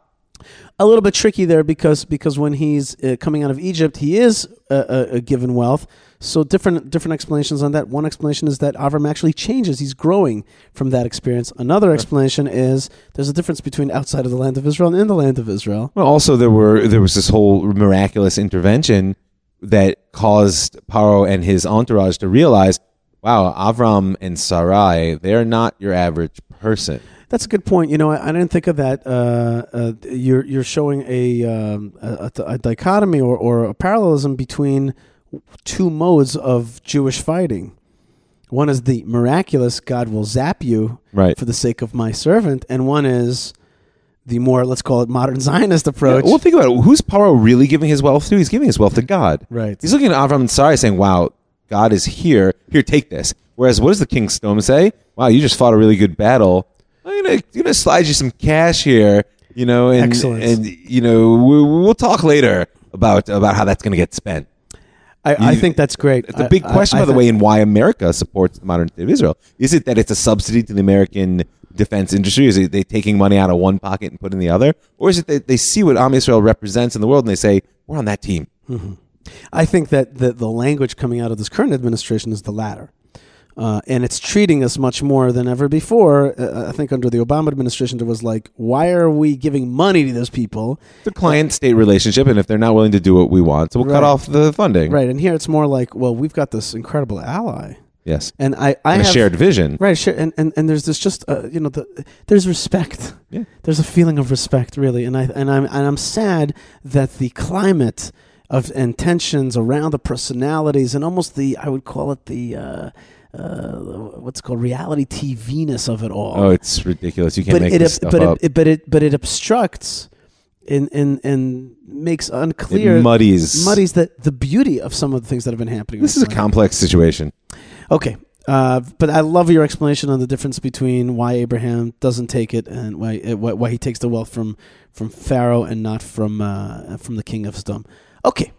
A little bit tricky there because because when he's uh, coming out of Egypt, he is uh, uh, uh, given wealth. So different different explanations on that. One explanation is that Avram actually changes; he's growing from that experience. Another explanation is there's a difference between outside of the land of Israel and in the land of Israel. Well, also there were there was this whole miraculous intervention that caused Paro and his entourage to realize, wow, Avram and Sarai, they're not your average person. That's a good point. You know, I, I didn't think of that. Uh, uh, you're you're showing a, um, a, a dichotomy or, or a parallelism between two modes of Jewish fighting. One is the miraculous God will zap you Right. for the sake of my servant, and one is the more let's call it modern Zionist approach. Well, think about it. Who's Paro really giving his wealth to? He's giving his wealth to God. right. He's looking at Avram and Sarai saying, wow, God is here. Here, take this. Whereas, what does the King Sdom say? Wow, you just fought a really good battle. I'm gonna, gonna slide you some cash here, you know, and Excellent. and you know we, we'll talk later about about how that's gonna get spent. I, I think that's great. It's a I- big I- question, I by the thi- way, in why America supports the modern state of Israel. Is it that it's a subsidy to the American defense industry? Is it they taking money out of one pocket and put in the other? Or is it that they see what Am Israel represents in the world and they say, we're on that team? Mm-hmm. I think that the, the language coming out of this current administration is the latter. Uh, and it's treating us much more than ever before. Uh, I think under the Obama administration, there was like, why are we giving money to those people? It's a client state relationship, and if they're not willing to do what we want, so we'll cut off the funding. Right. And here it's more like, well, we've got this incredible ally. Yes. And I, I And a have, shared vision. Right, and, and and there's this just uh, you know the there's respect. Yeah. There's a feeling of respect, really, and I and I'm and I'm sad that the climate of and tensions around the personalities and almost the I would call it the uh, what's it called reality TV ness of it all. Oh, it's ridiculous. You can't but make it, this stuff but up. it, but it but it obstructs and and and makes unclear it muddies. muddies the the beauty of some of the things that have been happening. This is a complex situation. Okay. Uh, but I love your explanation on the difference between why Abraham doesn't take it and why uh, why, why he takes the wealth from from Pharaoh and not from uh, from the king of Sodom. Okay.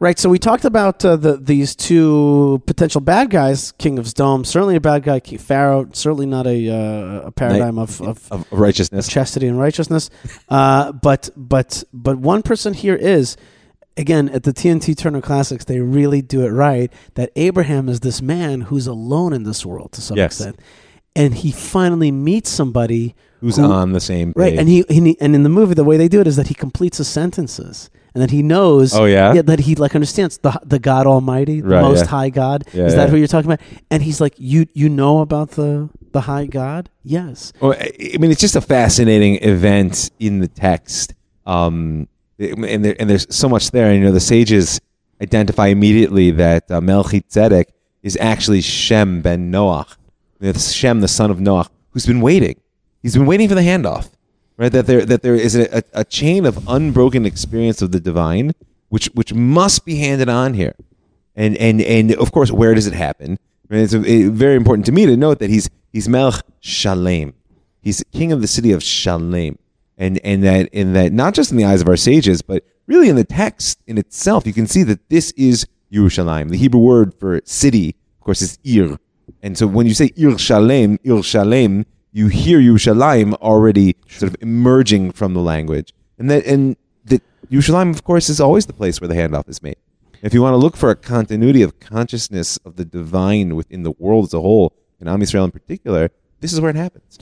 Right, so we talked about uh, the these two potential bad guys, King of Sodom, certainly a bad guy, King Pharaoh, certainly not a uh, a paradigm of, of Of righteousness. chastity and righteousness. Uh, but but but one person here is again at the TNT Turner Classics. They really do it right. That Abraham is this man who's alone in this world to some Yes. extent, and he finally meets somebody Who's who- on the same page. right. And he, and he and in the movie the way they do it is that he completes his sentences. And that he knows, Oh, yeah? that he like understands the the God Almighty, the Right, Most yeah. High God. Yeah, is that yeah. who you're talking about? And he's like, you you know about the the High God? Yes. Well, I I mean, it's just a fascinating event in the text, um, and there, and there's so much there. And you know, the sages identify immediately that uh, Melchizedek is actually Shem ben Noach, It's Shem, the son of Noach, who's been waiting. He's been waiting for the handoff, right? That there that there is a, a, a chain of unbroken experience of the divine, which which must be handed on here, and and and of course, where does it happen? It's uh, very important to me to note that he's he's Melech Shalem. He's king of the city of Shalem, and and that in that not just in the eyes of our sages, but really in the text in itself, you can see that this is Yerushalayim. The Hebrew word for city, of course, is Ir, and so when you say Ir Shalem, Ir Shalem, you hear Yerushalayim already sort of emerging from the language, and that and that Yerushalayim, of course, is always the place where the handoff is made. If you want to look for a continuity of consciousness of the divine within the world as a whole, and Am Yisrael in particular, this is where it happens.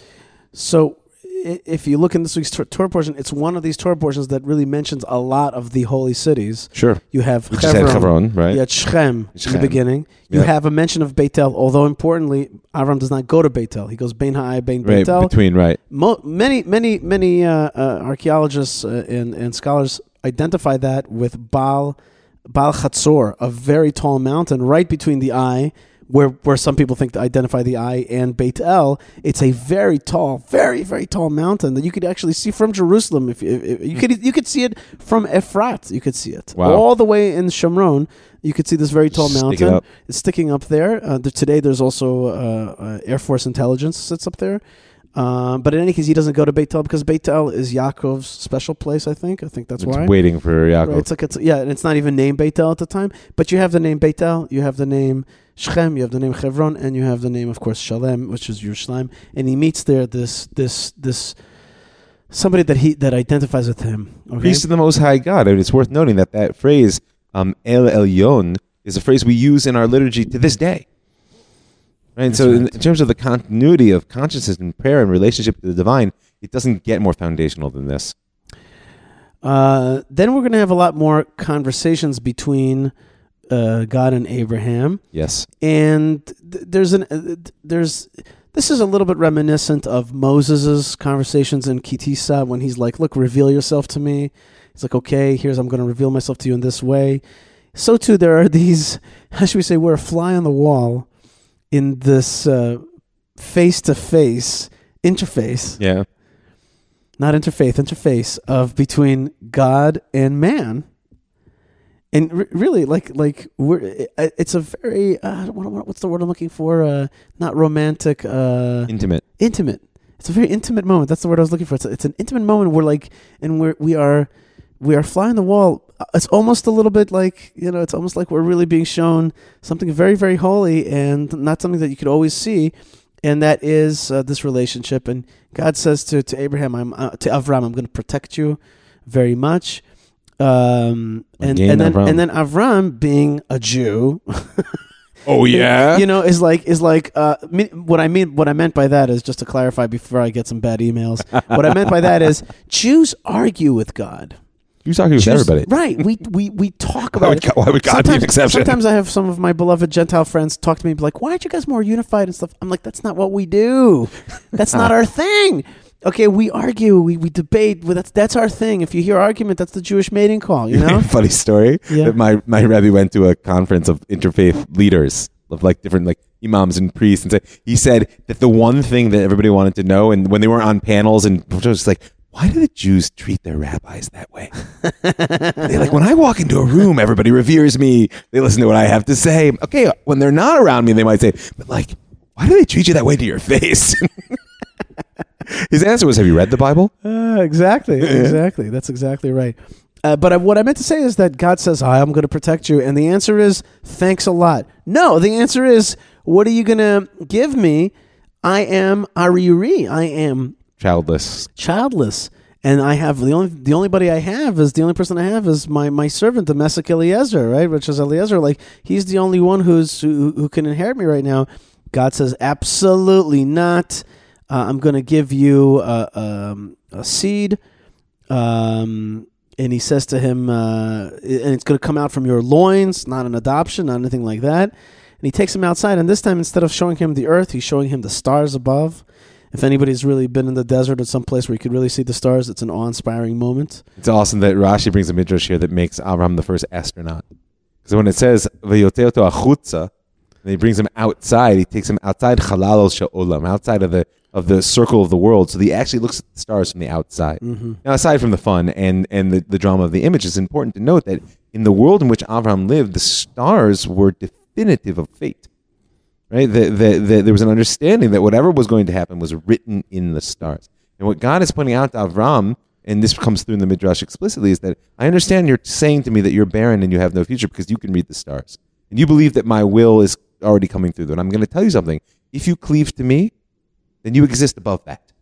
So, if you look in this week's Torah portion, it's one of these Torah portions that really mentions a lot of the holy cities. Sure. You have We just Hebron, right? You had Shechem in the beginning. You Yep. have a mention of Beitel, although importantly, Avram does not go to Beitel. He goes Bein Ha'ai, Bein Right, Beitel. between, right. Mo- many, many, many uh, uh, archaeologists uh, and, and scholars identify that with Baal, Baal Chatzor, a very tall mountain right between the Ai, where, where some people think to identify the Ai, and Beit El. It's a very tall, very, very tall mountain that you could actually see from Jerusalem. If, if, if you could, you could see it from Efrat. You could see it Wow. all the way in Shomron. You could see this very tall Stick it mountain. up. It's sticking up there. Uh, th- today, there's also uh, uh, Air Force intelligence sits up there. Um, but in any case, he doesn't go to Beitel because Beitel is Yaakov's special place. I think. I think that's It's why. waiting for Yaakov. Right, it's like it's yeah, and it's not even named Beitel at the time. But you have the name Beitel, you have the name Shechem, you have the name Chevron, and you have the name, of course, Shalem, which is Yerushalayim. And he meets there this this this somebody that he that identifies with him. Okay? Priest of the Most High God. And it's worth noting that that phrase, um, El Elyon, is a phrase we use in our liturgy to this day. Right? That's so, in, right. in terms of the continuity of consciousness and prayer and relationship to the divine, it doesn't get more foundational than this. Uh, then we're going to have a lot more conversations between uh, God and Abraham. Yes. and th- there's an uh, there's this is a little bit reminiscent of Moses's conversations in Ki Tisa when he's like, "Look, reveal yourself to me." He's like, "Okay, here's I'm going to reveal myself to you in this way." So too, there are these. How should we say? We're a fly on the wall in this face to face interface, Yeah. not interfaith, interface of between God and man. And re- really like like we're it's a very uh, what, what- what's the word I'm looking for? Uh, not romantic. Uh, Intimate. intimate. It's a very intimate moment. That's the word I was looking for. It's, a, it's an intimate moment. We're like, and we're we are we are flying the wall. Uh, It's almost a little bit like you know. It's almost like we're really being shown something very very holy and not something that you could always see, and that is uh, this relationship. And God says to to Abraham, "I'm uh, to Avram, I'm going to protect you very much." Um, and Again, and then Avram. and then Avram, being a Jew, Oh yeah. you know, is like is like uh, me, what I mean. What I meant by that is just to clarify before I get some bad emails. what I meant by that is Jews argue with God. You're talking with Jews- everybody. right? We we we talk Why about. would, it. God, why would God be an exception? sometimes I have some of my beloved Gentile friends talk to me and be like, "Why aren't you guys more unified and stuff?" I'm like, "That's not what we do. That's not our thing." Okay, we argue, we, we debate. Well, that's that's our thing. If you hear argument, that's the Jewish mating call. You know? funny story Yeah. that my my rabbi went to a conference of interfaith leaders of like different like imams and priests and say he said that the one thing that everybody wanted to know and when they were on panels and it was just like why do the Jews treat their rabbis that way? they like when I walk into a room, everybody reveres me. They listen to what I have to say. Okay, when they're not around me, they might say, but like, why do they treat you that way to your face? His answer was, "Have you read the Bible?" Uh, exactly, exactly. That's exactly right. Uh, but I, what I meant to say is that God says, "I am going to protect you," and the answer is, "Thanks a lot." No, the answer is, "What are you going to give me?" I am Ariri. I am Childless. childless, and I have the only the only buddy I have is the only person I have is my my servant, the Messiah Eliezer, right? Which is Eliezer. Like he's the only one who's who, who can inherit me right now. God says, absolutely not. Uh, I'm going to give you a, um, a seed. Um, and he says to him, uh, and it's going to come out from your loins, not an adoption, not anything like that. And he takes him outside, and this time instead of showing him the earth, he's showing him the stars above. If anybody's really been in the desert or someplace where you could really see the stars, it's an awe-inspiring moment. It's awesome that Rashi brings a midrash here that makes Abraham the first astronaut. Because when it says "V'yotei oto achutza," and he brings him outside, he takes him outside outside of the of the circle of the world. So he actually looks at the stars from the outside. Mm-hmm. Now, aside from the fun and and the, the drama of the image, it's important to note that in the world in which Abraham lived, the stars were definitive of fate. Right? The, the, the, there was an understanding that whatever was going to happen was written in the stars. And what God is pointing out to Avram, and this comes through in the Midrash explicitly, is that I understand you're saying to me that you're barren and you have no future because you can read the stars. And you believe that my will is already coming through. And I'm going to tell you something. If you cleave to me, then you exist above that.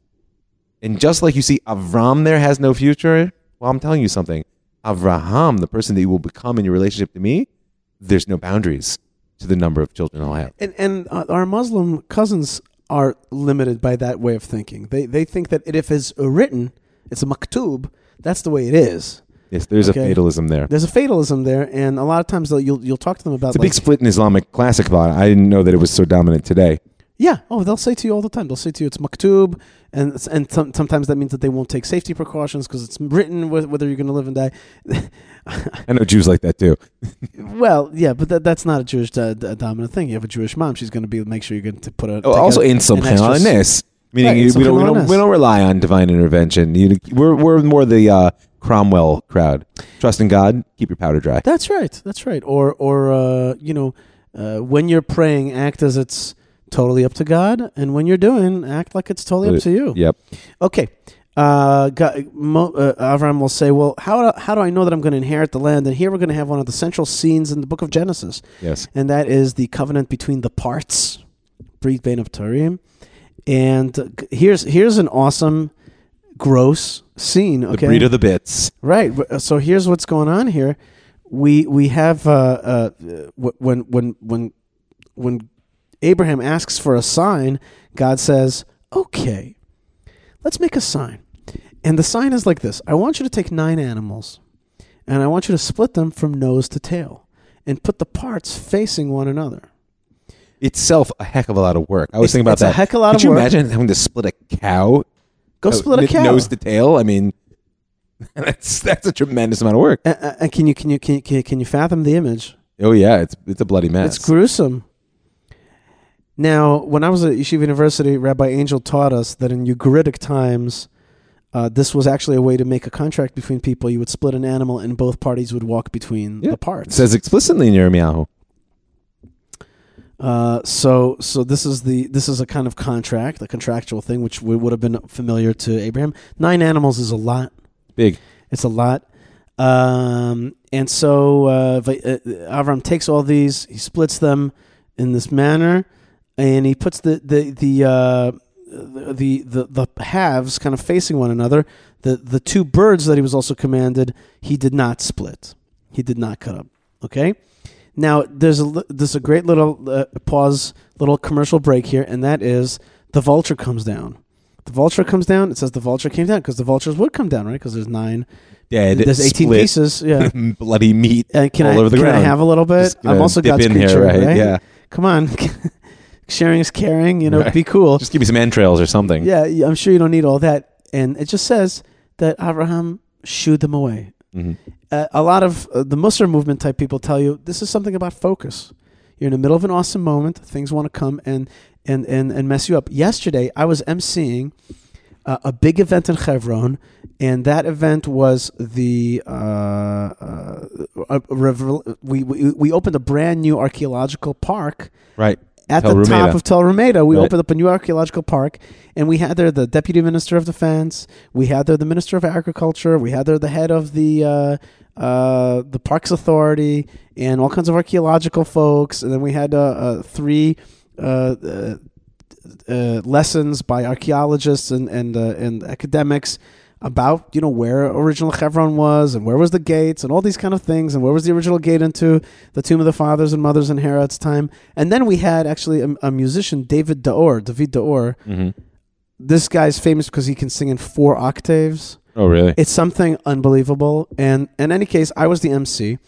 And just like you see Avram there has no future, well, I'm telling you something. Avraham, the person that you will become in your relationship to me, there's no boundaries to the number of children I'll have. And and uh, our Muslim cousins are limited by that way of thinking. They they think that if it's written, it's a maktub. That's the way it is. Yes, there's Okay. a fatalism there. There's a fatalism there, and a lot of times you'll you'll talk to them about It's a like, big split in Islamic classic thought. I didn't know that it was so dominant today. Yeah. Oh, they'll say to you all the time. They'll say to you it's maktub, and and some, sometimes that means that they won't take safety precautions because it's written wh- whether you're going to live and die. I know Jews like that too. well, yeah, but that, that's not a Jewish uh, dominant thing. You have a Jewish mom; she's going to be make sure you're going to put a Oh, also a- in an extra s- subhanalness, meaning Right, you- we, don't, we, don't, we don't rely on divine intervention. You, we're, we're more the uh, Cromwell crowd. Trust in God, keep your powder dry. That's right. That's right. Or or uh, you know, uh, when you're praying, act as it's totally up to God, and when you're doing, act like it's totally up to you. Yep. Okay. Uh, God, Mo, uh, Avram will say, "Well, how do, how do I know that I'm going to inherit the land?" And here we're going to have one of the central scenes in the book of Genesis, Yes. and that is the covenant between the parts, Brit Bein HaBetarim. And uh, here's here's an awesome, gross scene. The Okay, breed of the bits. Right. So here's what's going on here. We we have uh, uh, when when when when Abraham asks for a sign, God says, "Okay, let's make a sign." And the sign is like this: I want you to take nine animals, and I want you to split them from nose to tail, and put the parts facing one another. Itself a heck of a lot of work. I was It's- thinking about it's a that. heck of a lot Could of work. Could you imagine having to split a cow? Go uh, split a cow. Nose to tail? I mean, that's that's a tremendous amount of work. Uh, uh, and can you can you can you, can you fathom the image? Oh yeah, it's it's a bloody mess. It's gruesome. Now, when I was at Yeshiva University, Rabbi Angel taught us that in Ugaritic times, uh, this was actually a way to make a contract between people. You would split an animal, and both parties would walk between Yeah. the It parts. says explicitly in Yirmiyahu. Uh, so so this is the this is a kind of contract, a contractual thing, which would would have been familiar to Abraham. Nine animals is a lot. Big. It's a lot. Um, and so uh, uh, Avram takes all these, he splits them in this manner, and he puts the the the uh, the, the the halves kind of facing one another. The the two birds that he was also commanded, he did not split. He did not cut up. Okay. Now there's a there's a great little uh, pause, little commercial break here, and that is the vulture comes down. The vulture comes down. It says the vulture came down because the vultures would come down, right? Because there's nine. Dead. there's 18 split, pieces. Yeah. bloody meat And can all I over the can I have a little bit? I'm also God's creature, here, right? right? Yeah. Come on, sharing is caring. You know, Right. be cool. Just give me some entrails or something. Yeah, I'm sure you don't need all that. And it just says that Abraham shooed them away. Mhm. Uh, a lot of uh, the Mussar movement type people tell you this is something about focus. You're in the middle of an awesome moment. Things want to come and and and and mess you up. Yesterday, I was emceeing uh, a big event in Chevron, and that event was the uh, uh, we, we we opened a brand new archaeological park Right. At Tel the top of Tel Rumeda, we Right. opened up a new archaeological park, and we had there the deputy minister of defense, we had there the minister of agriculture, we had there the head of the uh, uh, the parks authority, and all kinds of archaeological folks, and then we had uh, uh, three. Uh, uh, uh, lessons by archaeologists and and uh, and academics about you know where original Hebron was and where was the gates and all these kind of things and where was the original gate into the tomb of the fathers and mothers in Herod's time. And then we had actually a, a musician, David D'Or, David D'Or. hmm This guy's famous because he can sing in four octaves. Oh, really? It's something unbelievable. And in any case, I was the MC,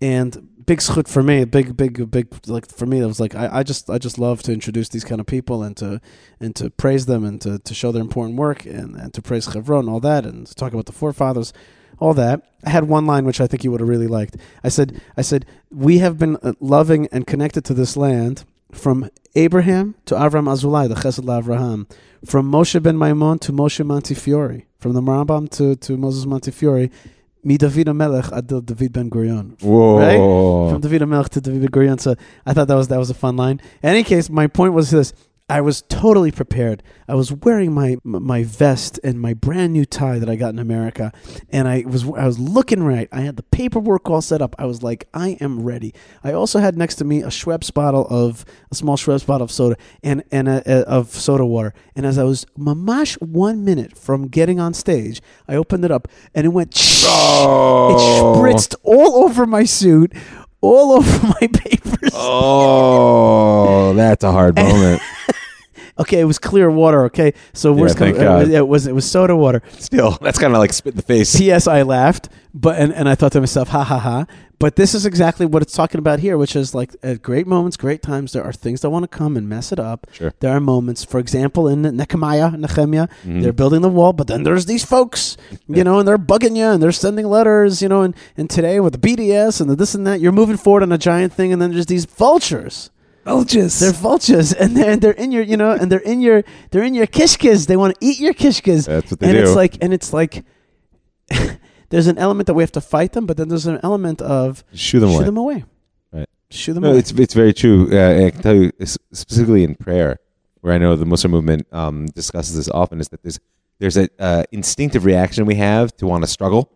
and big schut for me, big, big, big. Like for me, it was like I, I just, I just love to introduce these kind of people and to, and to praise them and to, to show their important work and, and to praise Chevron and all that and to talk about the forefathers, all that. I had one line which I think you would have really liked. I said, I said, we have been uh, loving and connected to this land from Abraham to Avram Azulai, the Chesed Avraham, from Moshe ben Maimon to Moshe Montefiore, from the Rambam to, to Moses Montefiore, David Melech ad David ben Gurion. Whoa. From David Melech to David ben Gurion. So I thought that was that was a fun line. In any case, my point was this. I was totally prepared. I was wearing my my vest and my brand new tie that I got in America, and I was I was looking right. I had the paperwork all set up. I was like, I am ready. I also had next to me a Schweppes bottle of a small Schweppes bottle of soda and and a, a, of soda water. And as I was mamash one minute from getting on stage, I opened it up and it went. Oh. It spritzed all over my suit, all over my papers. Oh, that's a hard moment. Okay, it was clear water. Okay, so Yeah, thank come, uh, God. it was it was soda water. Still, that's kind of like spit in the face. P.S. I laughed, but and, and I thought to myself, ha ha ha. But this is exactly what it's talking about here, which is like at great moments, great times. There are things that want to come and mess it up. Sure. There are moments, for example, in Nehemiah, Nehemiah, Mhm. they're building the wall, but then there's these folks, you know, and they're bugging you and they're sending letters, you know, and, and today with the BDS and the this and that, you're moving forward on a giant thing, and then there's these vultures. Vultures. They're vultures, and they're they're in your, you know, and they're in your they're in your kishkas. They want to eat your kishkas, That's what they and do. it's like and it's like there's an element that we have to fight them, but then there's an element of Shoo them shoo away. them away. Right. Shoo them No, away. it's it's very true. Uh, I can tell you specifically in prayer, where I know the Mussar movement um, discusses this often, is that there's there's a uh, instinctive reaction we have to want to struggle,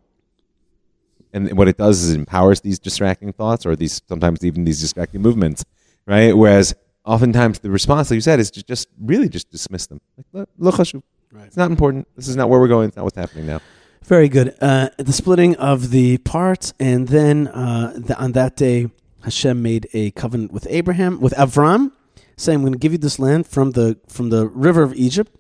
and what it does is it empowers these distracting thoughts or these sometimes even these distracting movements, right? Whereas oftentimes the response, like you said, is to just really just dismiss them. Like, "Look, look, Right. it's not important. This is not where we're going. It's not what's happening now. Very good. Uh, the splitting of the parts, and then uh, the, on that day, Hashem made a covenant with Abraham, with Avram, saying, "I'm going to give you this land from the from the river of Egypt,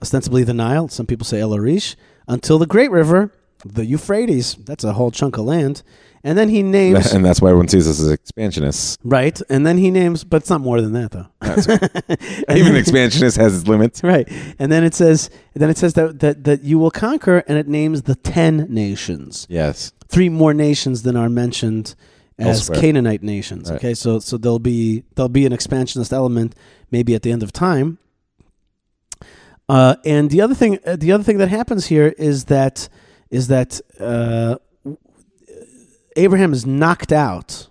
ostensibly the Nile. Some people say El Arish, until the great river, the Euphrates. That's a whole chunk of land." And then he names and that's why everyone sees us as expansionists. right, and then he names, but it's not more than that though. Even then- expansionist has its limits. Right, and then it says, then it says that, that that you will conquer, and it names the ten nations. Yes. three more nations than are mentioned as Elsewhere. Canaanite nations. Right. Okay, so so there'll be there'll be an expansionist element maybe at the end of time. Uh, and the other thing, uh, the other thing that happens here is that is that uh, Abraham is knocked out.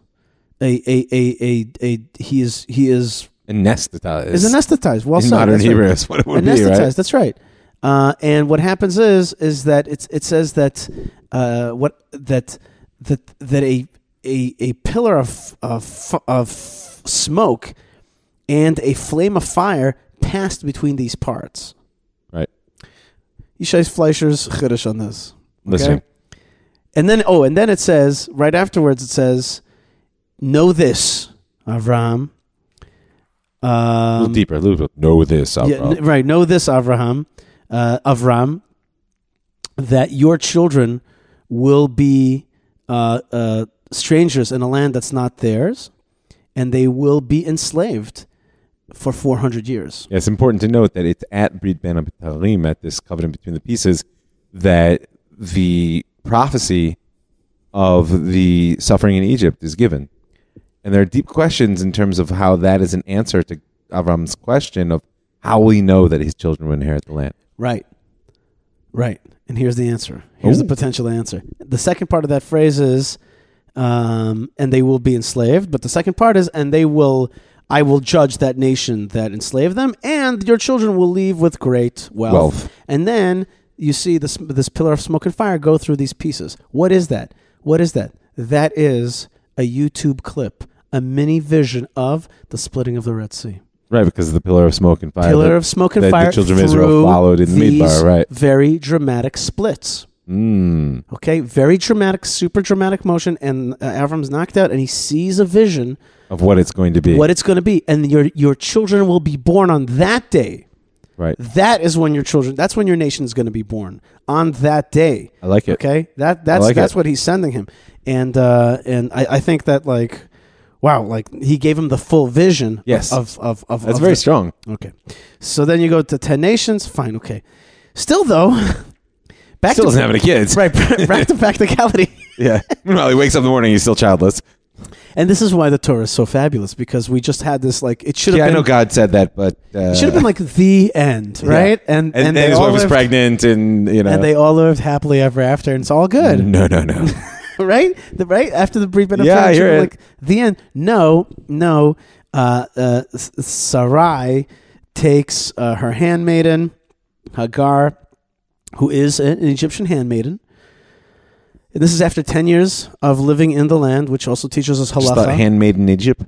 A a a a, a he is he is Anesthetized. is anesthetized. Well in said. modern That's right. Hebrew, what it would be, anesthetized. right? That's right. Uh, and what happens is is that it's it says that uh, what that that that a a, a pillar of of of smoke and a flame of fire passed between these parts. Right. Yishai Fleisher's chiddush on this. Listening. And then oh, and then it says right afterwards it says, "Know this, Avram." a Um, little deeper. A little. Know this, yeah, right. Know this, Avraham, uh, Avram, that your children will be uh, uh, strangers in a land that's not theirs, and they will be enslaved for four hundred years. Yeah, it's important to note that it's at Brit Bein HaBetarim, at this covenant between the pieces, that the prophecy of the suffering in Egypt is given. And there are deep questions in terms of how that is an answer to Avram's question of how will he know that his children will inherit the land. Right. Right. And here's the answer. Here's Ooh. the potential answer. The second part of that phrase is, um, and they will be enslaved. But the second part is, and they will, I will judge that nation that enslaved them, and your children will leave with great wealth. Wealth. And then you see this this pillar of smoke and fire go through these pieces. What is that? What is that? That is a YouTube clip, a mini vision of the splitting of the Red Sea Right, because of the pillar of smoke and fire. pillar of smoke and that fire the children of Israel followed in these Midbar, right. Very dramatic splits. Mm. Okay, very dramatic, super dramatic motion, and uh, Avram's knocked out, and he sees a vision Of what it's going to be. what it's going to be, and your your children will be born on that day. Right. That is when your children. That's when your nation is going to be born on that day. I like it. Okay, that that's like that's it. what he's sending him, and uh, and I, I think that like, wow, like he gave him the full vision. Yes. of of of. That's of very the- strong. Okay. So then you go to 10 nations. Fine. Okay. Still, though, back Still to doesn't have any kids. right back to practicality. Yeah. Meanwhile, he wakes up in the morning, he's still childless. And this is why the Torah is so fabulous because we just had this like it should have Yeah, I been know God said that, but uh, it should have been like the end, right? And, And and, they his wife was pregnant, and you know, and they all lived happily ever after, and it's all good, no, no, no. right? The, right after the brief benefit, Yeah, I it should hear it. like the end. No, no. Uh, uh, Sarai takes uh, her handmaiden Hagar, who is an Egyptian handmaiden. This is after ten years of living in the land, which also teaches us Just thought halacha. handmade in Egypt.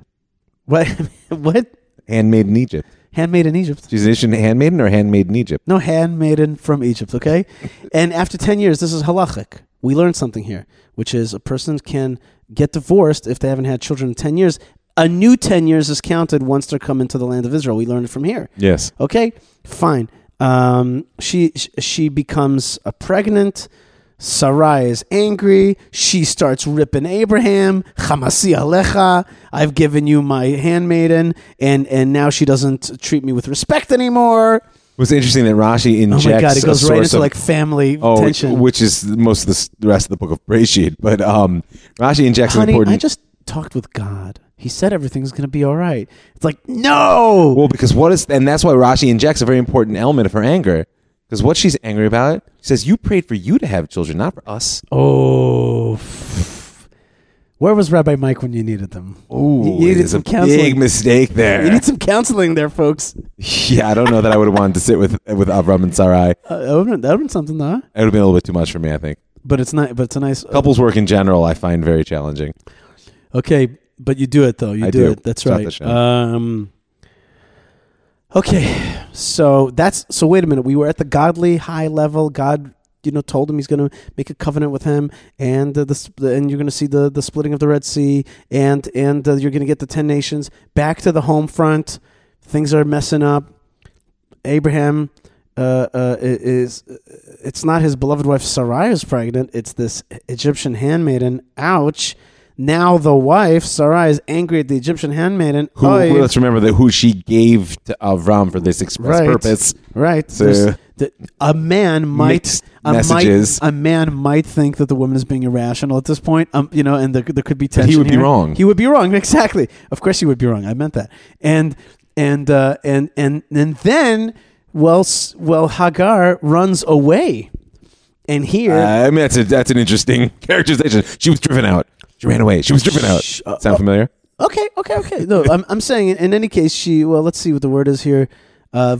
what? what? Handmade in Egypt. Handmaid in Egypt. She's an Egyptian handmaiden or handmade in Egypt? No handmaiden from Egypt, okay? and after 10 years, this is halachic. We learned something here, which is a person can get divorced if they haven't had children in 10 years. A new 10 years is counted once they're come into the land of Israel. We learned it from here. Yes. Okay, fine. Um, she she becomes a pregnant. Sarai is angry. She starts ripping Abraham. Chamasi alecha. I've given you my handmaiden, and and now she doesn't treat me with respect anymore. It was interesting that Rashi injects. Oh my god, it goes right into of, like family oh, tension. which is most of the, rest of the book of Breshit. But um, Rashi injects an Honey, important. I just talked with God. He said everything's going to be all right. It's like no. well, because what is, and that's why Rashi injects a very important element of her anger. Because what she's angry about, she says, "You prayed for you to have children, not for us." Oh. Where was Rabbi Mike when you needed them? Oh, You needed some a counseling. big mistake there. You need some counseling there, folks. yeah, I don't know that I would have wanted to sit with with Avram and Sarai. Uh, that would have been, that would've been something, though. It would have been a little bit too much for me. I think But it's not. But it's a nice. uh, couples work in general, I find very challenging. okay, but you do it though. You do, do. it. That's It's right. Um. Okay, so that's so. Wait a minute. We were at the godly high level. God, you know, told him he's going to make a covenant with him, and uh, the sp- and you're going to see the the splitting of the Red Sea, and and uh, you're going to get the ten nations back to the home front. Things are messing up. Abraham uh, uh, is it's not his beloved wife Sarai is pregnant. It's this Egyptian handmaiden. Ouch. Now the wife Sarai is angry at the Egyptian handmaiden. Who, Oy. let's remember that who she gave to Avram for this express Right. purpose. Right. So- the, a man might a, messages. Might, a man might think that the woman is being irrational at this point. Um, you know, and there, there could be But tension. he would be wrong. He would be wrong. Exactly. Of course, he would be wrong. I meant that. And and uh, and and and then Well, well, Hagar runs away, and here, Uh, I mean, that's a, that's an interesting characterization. She was driven out. She ran away. She was driven out. Shh, uh, Sound familiar? okay, okay, okay. No, I'm, I'm saying in, in any case, she. Well, let's see what the word is here. Uh,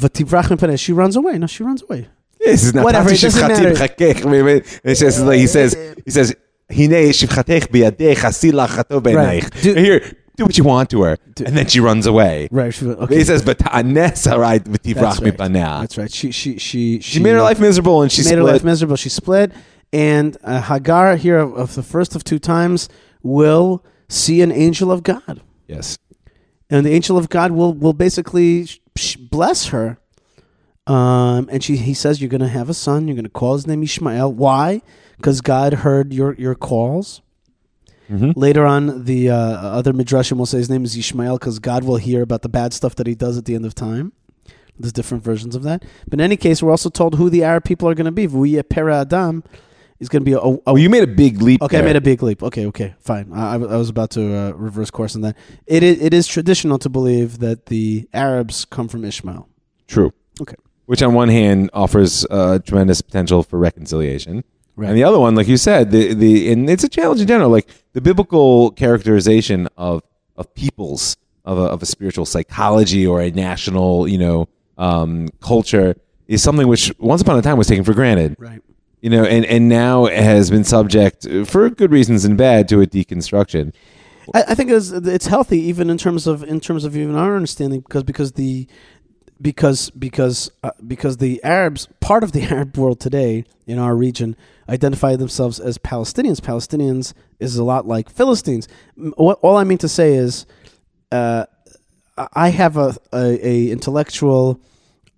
she runs away. No, she runs away. This is not Whatever, it doesn't matter. chakech. Wait, wait. It says, like, he says, he says, shivchatech biyadech asila chato Right. Do- Here, do what you want to her. And then she runs away. Right. She, okay. He says, but harai That's right. That's right. She she she She made her life miserable and she, made her life miserable. She split, and uh, Hagar here of, of the first of two times will see an angel of God, yes. and the angel of God will will basically bless her. Um, and she he says you're going to have a son. You're going to call his name Ishmael. Why? Because God heard your your calls. Mhm. Later on, the uh, other midrashim will say his name is Ishmael because God will hear about the bad stuff that he does at the end of time. There's different versions of that. But in any case, we're also told who the Arab people are going to be. Vuye Pera Adam is going to be a. a- Oh, you made a big leap. okay, I made a big leap. Okay, okay, fine. I, I was about to uh, reverse course on that. It is, it is traditional to believe that the Arabs come from Ishmael. True. Okay. Which, on one hand, offers uh, tremendous potential for reconciliation, Right. and the other one, like you said, the the and it's a challenge in general. Like the biblical characterization of of peoples of a, of a spiritual psychology or a national, you know, um, culture is something which once upon a time was taken for granted. Right. You know, and and now has been subject uh, for good reasons and bad to a deconstruction. I, I think it's, it's healthy even in terms of in terms of even our understanding because because the because because uh, because the Arabs part of the Arab world today in our region identify themselves as Palestinians. Palestinians is a lot like Philistines. What all I mean to say is, uh, I- I have a a, a intellectual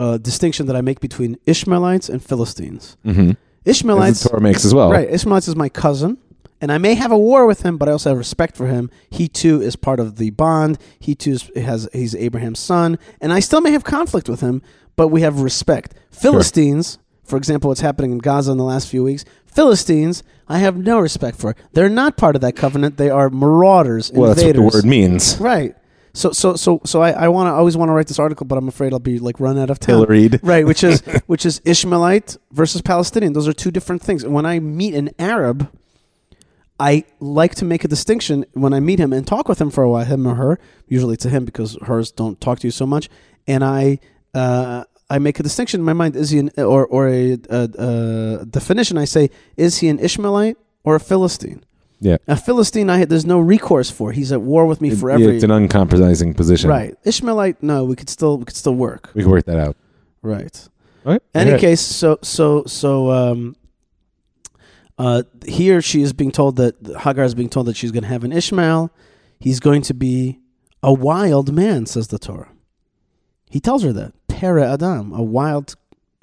uh, distinction that I make between Ishmaelites and Philistines. Mm-hmm. Ishmaelites the Torah makes as well. Right. Ishmaelites is my cousin, and I may have a war with him, but I also have respect for him. He too is part of the bond. He too is, has he's Abraham's son, and I still may have conflict with him, but we have respect. Philistines, for example, what's happening in Gaza in the last few weeks. Philistines, I have no respect for. They're not part of that covenant. They are marauders, Well, that's what the word means. Right. So so so so I, I want to always want to write this article, but I'm afraid I'll be like run out of time. Pilloried. Right, which is which is Ishmaelite versus Palestinian. Those are two different things. And when I meet an Arab, I like to make a distinction when I meet him and talk with him for a while, him or her. Usually it's a him because hers don't talk to you so much. And I uh, I make a distinction in my mind: is he an or or a, a, a definition? I say, is he an Ishmaelite or a Philistine? Yeah. A Philistine, I there's no recourse for. He's at war with me It- forever. yeah, it's an uncompromising position. right. Ishmaelite, no, we could still we could still work. We can work that out. Right. All right. Any Yeah. case, so so so um, uh, here she is being told that Hagar is being told that she's going to have an Ishmael. He's going to be a wild man, says the Torah. He tells her that Pera Adam, a wild,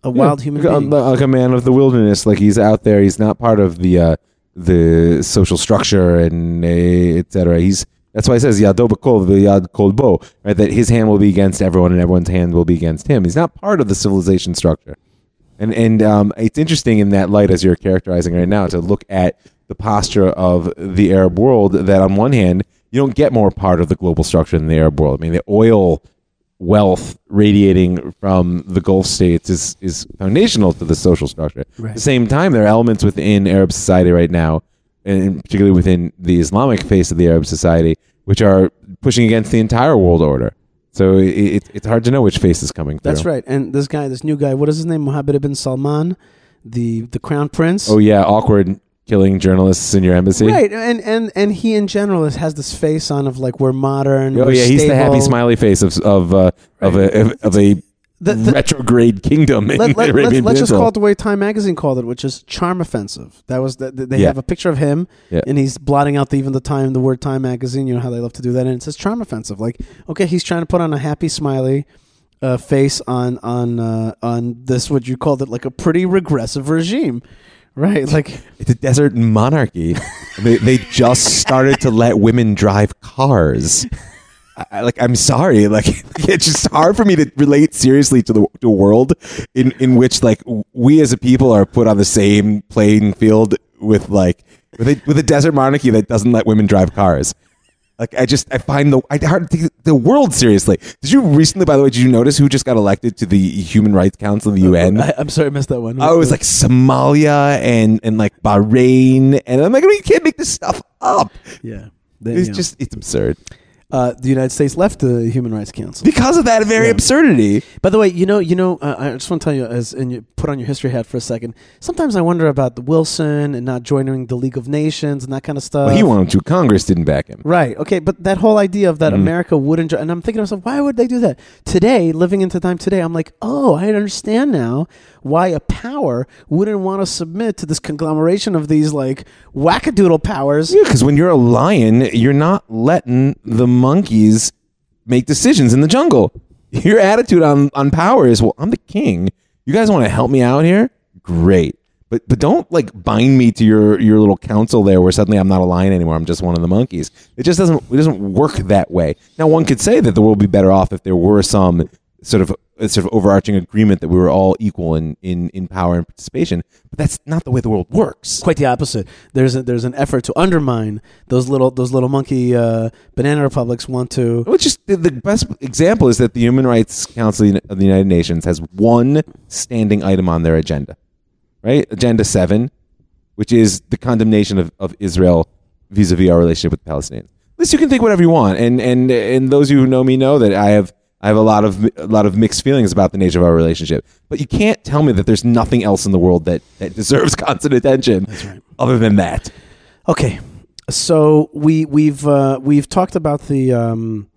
a wild human like a- being. like a man of the wilderness. Like he's out there. He's not part of the uh, the social structure and etc. He's that's why he says Yado B'kol Yad Kol Bo, right? That his hand will be against everyone and everyone's hand will be against him. He's not part of the civilization structure. And and um, it's interesting in that light as you're characterizing right now to look at the posture of the Arab world. That on one hand, you don't get more part of the global structure than the Arab world. I mean, the oil wealth radiating from the Gulf states is is foundational to the social structure. Right. At the same time, there are elements within Arab society right now, and particularly within the Islamic face of the Arab society, which are pushing against the entire world order. So it, it, it's hard to know which face is coming through. That's right. And this guy, this new guy, what is his name? Mohammed ibn Salman, the the crown prince. Oh yeah, awkward killing journalists in your embassy. Right, and and and he in general is, has this face on of like we're modern. Oh we're yeah, he's the happy smiley face of of uh, of a of, of a The- the- retrograde kingdom in Let, the let, us just call it the way Time Magazine called it, which is charm offensive. That was the, they Yeah. have a picture of him, Yeah. and he's blotting out the, even the time the word Time Magazine. You know how they love to do that, and it says charm offensive. Like, okay, he's trying to put on a happy smiley uh, face on on uh, on this what you called it like a pretty regressive regime, right? Like, It's a desert monarchy. they, they just started to let women drive cars. I, like I'm sorry, like it's just hard for me to relate seriously to the to a world in in which like we as a people are put on the same playing field with like with a, with a desert monarchy that doesn't let women drive cars. Like I just I find the I hard to take the world seriously. Did you recently, by the way, did you notice who just got elected to the Human Rights Council of the UN? I, I'm sorry, I missed that one. Oh, it was like Somalia and and like Bahrain, and I'm like, you can't make this stuff up. yeah. They- It's you know. just it's absurd uh, the United States left the Human Rights Council. because of that very absurdity. By the way, you know, you know, uh, I just want to tell you, as and you put on your history hat for a second. Sometimes I wonder about the Wilson and not joining the League of Nations and that kind of stuff. Well, he wanted to. Congress didn't back him. Right. Okay. But that whole idea of that Mhm. America wouldn't, jo- and I'm thinking to myself, why would they do that today? Living into time today, I'm like, oh, I understand now why a power wouldn't want to submit to this conglomeration of these like wackadoodle powers. Yeah, because when you're a lion, you're not letting the monkeys make decisions in the jungle. Your attitude on on power is, well, I'm the king. You guys want to help me out here? Great. But but don't like bind me to your your little council there where suddenly I'm not a lion anymore. I'm just one of the monkeys. It just doesn't it doesn't work that way. Now one could say that the world would be better off if there were some sort of a sort of overarching agreement that we were all equal in, in, in power and participation. But that's not the way the world works. Quite the opposite. There's a, there's an effort to undermine those little those little monkey uh, banana republics. Want to Well, just the, best example is that the Human Rights Council of the United Nations has one standing item on their agenda, right? Agenda seven, which is the condemnation of, of Israel vis-a-vis our relationship with the Palestinians. At least you can think whatever you want, and and and those of you who know me know that I have I have a lot of a lot of mixed feelings about the nature of our relationship. But you can't tell me that there's nothing else in the world that that deserves constant attention, right. other than that. Okay, so we we've uh, we've talked about the um,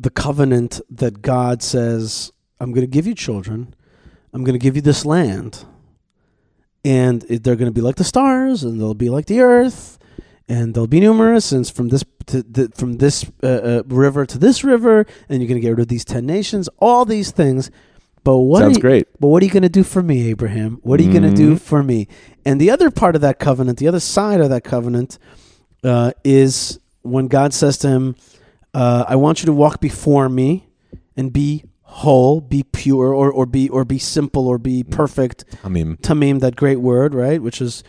the covenant that God says, "I'm going to give you children, I'm going to give you this land, and it, they're going to be like the stars, and they'll be like the earth, and they'll be numerous, and from this to the, from this uh, uh, river to this river, and you're going to get rid of these ten nations, all these things." But what Sounds are you, great. but what are you going to do for me, Abraham? What are you going to do for me? And the other part of that covenant, the other side of that covenant, uh, is when God says to him, uh, "I want you to walk before me and be whole, be pure, or or be or be simple, or be perfect." Tamim. Tamim, that great word, right? Which is,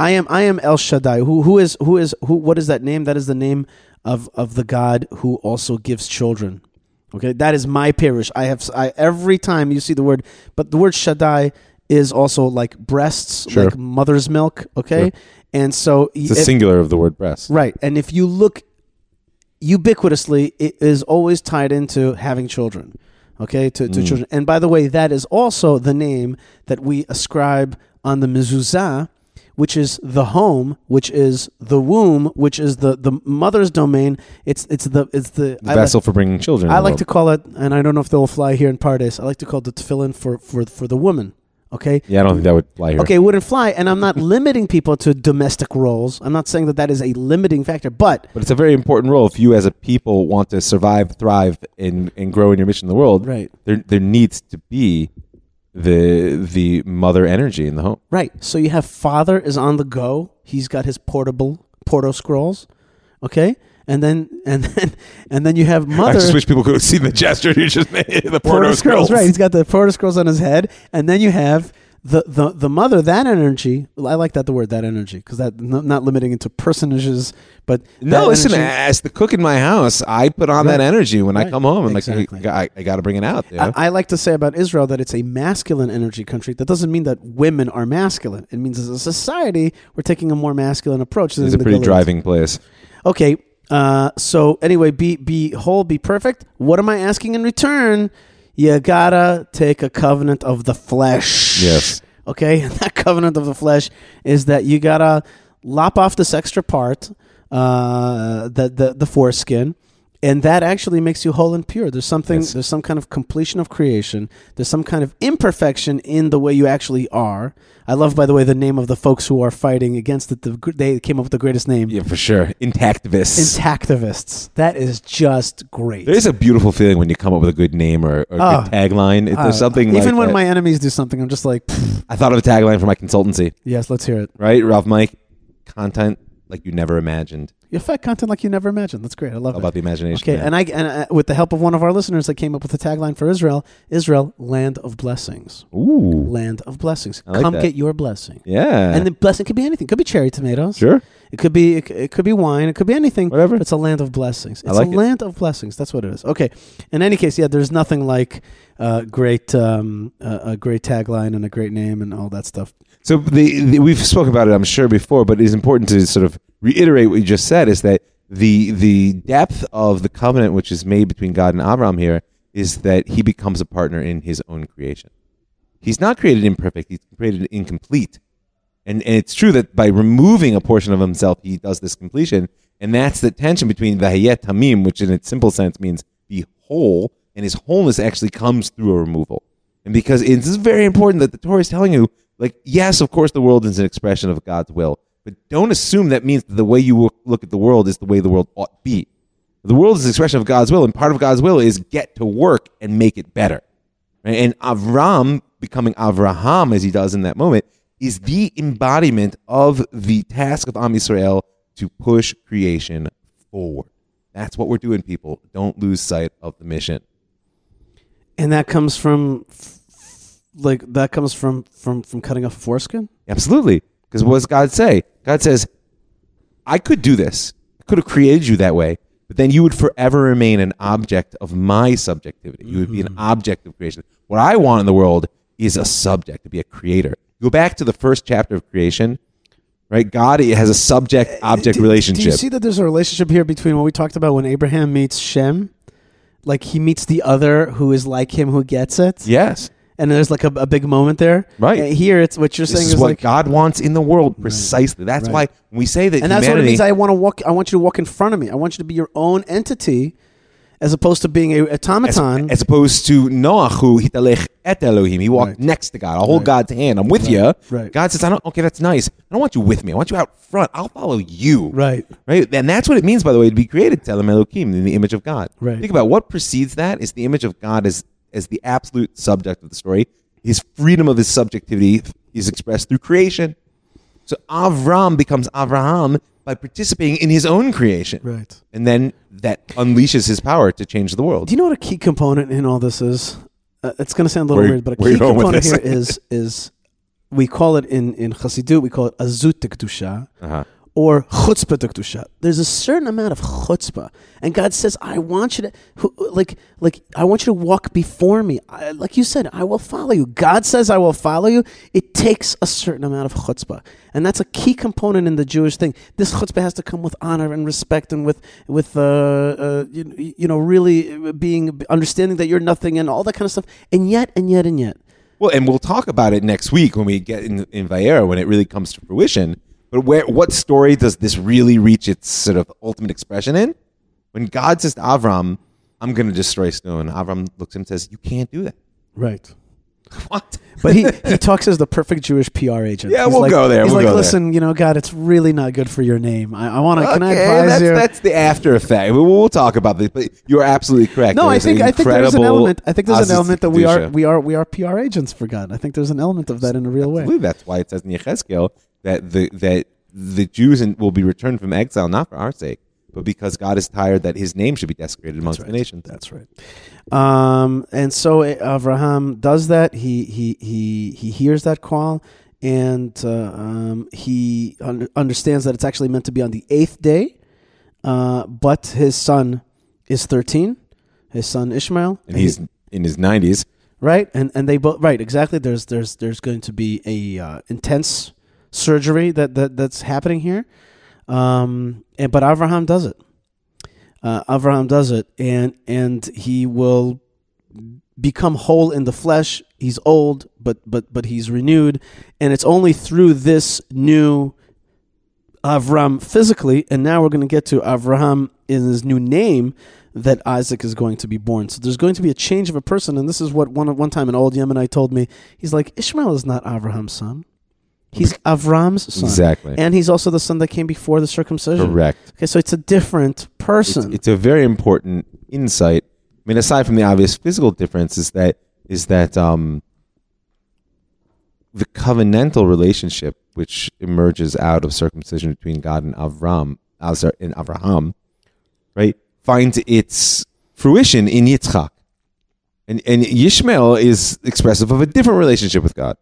I am I am El Shaddai. Who who is who is who? What is that name? That is the name of of the God who also gives children. Okay, that is my parish. I have I every time you see the word, but the word Shaddai is also like breasts, Sure. like mother's milk. Okay, Sure. and so it's a singular of the word breast. Right. And if you look ubiquitously, it is always tied into having children. Okay, to, to Mm. children. And by the way, that is also the name that we ascribe on the mezuzah, which is the home, which is the womb, which is the, the mother's domain. It's it's the it's the, The vessel for bringing children. I like world. to call it, and I don't know if they'll fly here in Paradise. I like to call it the tefillin for for for the woman. Okay, Yeah, I don't think that would fly here. Okay, it wouldn't fly, and I'm not limiting people to domestic roles. I'm not saying that that is a limiting factor, but But it's a very important role if you as a people want to survive, thrive, and, and grow in your mission in the world. right, There there needs to be the the mother energy in the home. right. So you have father is on the go. He's got his portable Porto scrolls. Okay, and then and then and then you have I mother. just wish people could have seen the gesture you just made. The Porto porno scrolls, scrolls. right? He's got the Porto scrolls on his head, and then you have the the the mother. That energy. I like that the word that energy because that n- not limiting it to personages, but No, listen. energy- As the cook in my house, I put on Right. that energy when I come home, and Exactly. like I, I got to bring it out. Yeah? I, I like to say about Israel that it's a masculine energy country. That doesn't mean that women are masculine. It means as a society, we're taking a more masculine approach. it's a pretty driving place. Okay. Uh, so anyway, be be whole, be perfect. What am I asking in return? You gotta take a covenant of the flesh. Yes. Okay, and that covenant of the flesh is that you gotta lop off this extra part, uh, the the the foreskin, and that actually makes you whole and pure. There's something. Yes. There's some kind of completion of creation. There's some kind of imperfection in the way you actually are. I love, by the way, the name of the folks who are fighting against it. The, they came up with the greatest name. Yeah, for sure. Intactivists. Intactivists. That is just great. There's a beautiful feeling when you come up with a good name or, or a Oh. good tagline. If Uh, There's something even like when that. my enemies do something, I'm just like, "Pfft, I thought of a tagline for my consultancy. yes, let's hear it. Right, Rav Mike, content like you never imagined. You affect content like you never imagined. That's great. I love How it. about the imagination? Okay, and I and uh, with the help of one of our listeners, I came up with a tagline for Israel: Israel, land of blessings, Ooh, land of blessings. I like Come that. get your blessing. yeah. And the blessing could be anything. It could be cherry tomatoes. sure. It could be it, it could be wine. It could be anything. Whatever. It's a land of blessings. I It's like a it. land of blessings. That's what it is. Okay. In any case, yeah, there's nothing like uh, great um, uh, a great tagline and a great name and all that stuff. So the, the we've spoken about it, I'm sure before, but it is important to sort of reiterate what you just said: is that the the depth of the covenant which is made between God and Abraham here is that he becomes a partner in his own creation. He's not created imperfect; he's created incomplete. And, and it's true that by removing a portion of himself, he does this completion. And that's the tension between the hayet tamim, which in its simple sense means be whole, and his wholeness actually comes through a removal. And because it's very important that the Torah is telling you, like, yes, of course, the world is an expression of God's will, but don't assume that means that the way you look- at the world is the way the world ought to be. The world is an expression of God's will, and part of God's will is get to work and make it better. And Avram becoming Avraham, as he does in that moment, is the embodiment of the task of Am Yisrael to push creation forward. That's what we're doing, people. Don't lose sight of the mission. And that comes from like that comes from from from cutting off a foreskin. Absolutely. Because what does God say? God says, I could do this. I could have created you that way, but then you would forever remain an object of my subjectivity. You would be an mm-hmm. object of creation. What I want in the world is a subject, to be a creator. Go back to the first chapter of creation, right? God has a subject uh, object Do- relationship. Do you see that there's a relationship here between what we talked about when Abraham meets Shem? Like he meets the other who is like him who gets it. yes. And there's like a, a big moment there. Right. Uh, Here it's what you're saying is is, what like God wants in the world precisely. That's Right. why when we say that and that's what it means. I want to walk. I want you to walk in front of me. I want you to be your own entity, as opposed to being a automaton. as opposed to Noach, who hitalech et Elohim, he walked Right. next to God. I'll hold Right. God's hand. I'm with you. Right. God says, "I don't." Okay, that's nice. I don't want you with me. I want you out front. I'll follow you. right. Right. And that's what it means, by the way, to be created, Tzelem Elohim, in the image of God. Right. Think about what precedes that is the image of God as as the absolute subject of the story. His freedom of his subjectivity is expressed through creation. So Avram becomes Avraham by participating in his own creation. Right. And then that unleashes his power to change the world. Do you know what a key component in all this is? Uh, it's going to sound a little Where- weird, but a key you going with component here is is we call it in in Chassidut we call it azut Uh-huh. Or chutzpah to kedusha. There's a certain amount of chutzpah, and God says, "I want you to like like I want you to walk before me. I, like you said, I will follow you. God says, I will follow you. It takes a certain amount of chutzpah, and that's a key component in the Jewish thing. This chutzpah has to come with honor and respect, and with with uh, uh you, you know really being understanding that you're nothing and all that kind of stuff. And yet, and yet, and yet, Well, and we'll talk about it next week when we get in, in Vayera when it really comes to fruition. But where, what story does this really reach its sort of ultimate expression in? When God says to Avram, "I'm going to destroy Sdom," Avram looks at him and says, "You can't do that." right. What? But he, he talks as the perfect Jewish PR agent. Yeah, He's we'll like, go there, He's we'll like, go there." listen, you know, God, it's really not good for your name. I, I want to. Can I Okay, advise that's, you? that's the after effect. We'll, we'll talk about this, but you're absolutely correct. no, I think I think there's an element. I think there's an element that we are we are we are PR agents for God. I think there's an element of that in a real way. That's why it says in Yechezkel that the that the Jews will be returned from exile not for our sake, but because God is tired that His name should be desecrated amongst the nations. That's right. Um, and so uh, Avraham does that. He he he he hears that call, and uh, um, he under, understands that it's actually meant to be on the eighth day. Uh, but his son is thirteen. His son Ishmael, and he's in his nineties. right, and and they both right exactly. There's there's there's going to be a uh, intense surgery that that that's happening here. Um, and but Avraham does it. Uh, Avraham does it, and and he will become whole in the flesh. He's old, but but but he's renewed, and it's only through this new Avram physically, and now we're going to get to Avraham in his new name that Isaac is going to be born. So there's going to be a change of a person, and this is what one one time an old Yemenite told me. He's like Ishmael is not Avraham's son; he's Avram's son, Exactly. and he's also the son that came before the circumcision. Correct. Okay, so it's a different person. it's a very important insight. I mean, aside from the obvious physical difference, is that is that um, the covenantal relationship which emerges out of circumcision between God and Avram, Azar and Abraham, right, finds its fruition in Yitzchak. And, and Yishmael is expressive of a different relationship with God.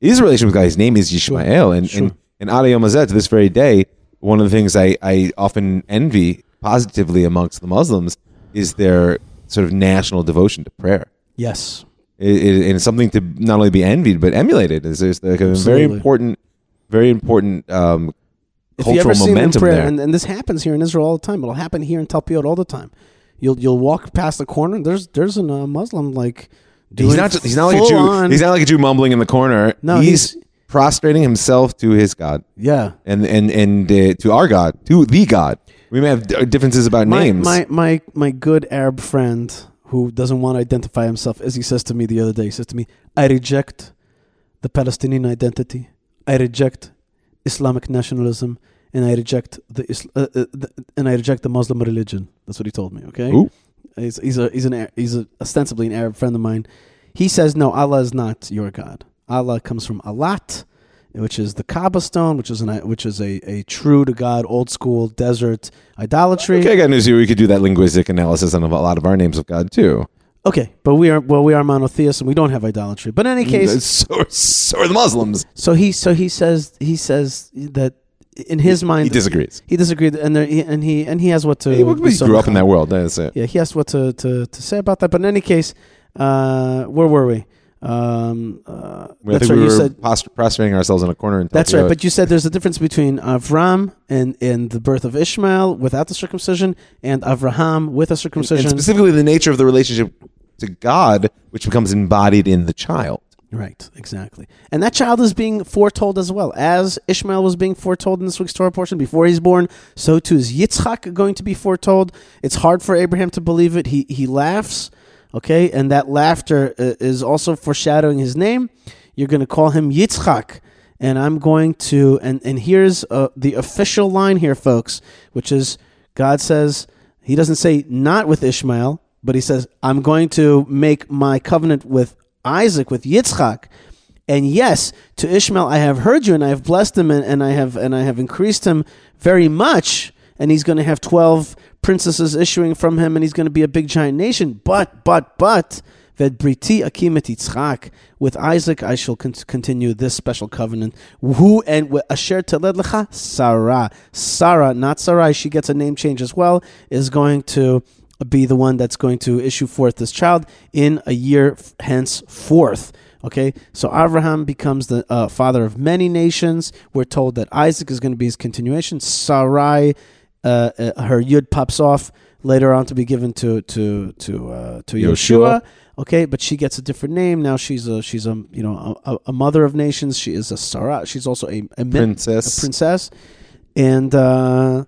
His relationship with God, his name is Yishmael. And, Sure. and, and Adayom to this very day, one of the things I, I often envy positively amongst the Muslims is their sort of national devotion to prayer. Yes. It, it, and it's something to not only be envied but emulated. Is there's like a very important, very important um, cultural momentum prayer, there. and, and this happens here in Israel all the time. It'll happen here in Talpiot all the time. You'll you'll walk past the corner. And there's there's a uh, Muslim like he's not. He's not like a Jew. on- He's not like a Jew mumbling in the corner. No, he's, prostrating himself to his God yeah. and and and uh, to our God, to the God. We may have d- differences about My, names. my my my good Arab friend who doesn't want to identify himself, as he says to me the other day, he says to me, "I reject the Palestinian identity. I reject Islamic nationalism, and I reject the, Isl- uh, uh, the and I reject the Muslim religion." That's what he told me. Okay. Ooh. He's, he's a he's an he's a, ostensibly an Arab friend of mine. He says no, Allah is not your God. Allah comes from Allat, which is the Kaaba stone, which is an which is a, a true to God, old school desert idolatry. okay, I got news here. We could do that linguistic analysis on a lot of our names of God too. Okay, but we are well, we are monotheists and we don't have idolatry. But in any mm, case, uh, so, so are the Muslims. so he so he says he says that in his mind He disagrees. he disagreed, and there, he, and he and he has what to. He, he so- grew up in that world. That's it. Yeah, he has what to, to, to say about that. But in any case, uh, where were we? Um, uh, that's right. we You were said post- prostrating ourselves in a corner. And that's right. But you said there's a difference between Avram and and the birth of Ishmael without the circumcision, and Avraham with a circumcision, and circumcision. specifically the nature of the relationship to God, which becomes embodied in the child. Right, exactly. And that child is being foretold as well. As Ishmael was being foretold in this week's Torah portion before he's born, so too is Yitzchak going to be foretold. It's hard for Abraham to believe it. He he laughs, okay? And that laughter uh, is also foreshadowing his name. You're going to call him Yitzchak. And I'm going to and and here's uh, the official line here folks, which is God says he doesn't say not with Ishmael, but he says I'm going to make my covenant with Isaac with Yitzchak. And yes, to Ishmael I have heard you and I have blessed him and, and I have and I have increased him very much and he's going to have 12 princesses issuing from him and he's going to be a big giant nation. But but but Ved briti akimet Yitzchak. With Isaac, I shall con- continue this special covenant. Who and asher teled lecha Sarah. Sarah, not Sarai. She gets a name change as well. Is going to be the one that's going to issue forth this child in a year henceforth. Okay, so Abraham becomes the uh, father of many nations. We're told that Isaac is going to be his continuation. Sarai, uh, uh, her yud pops off later on to be given to to to uh, to Yoshua. Yoshua. Okay, but she gets a different name now. She's a she's a you know a, a mother of nations. She is a Sarah. She's also a, a, Princess. a princess, and uh,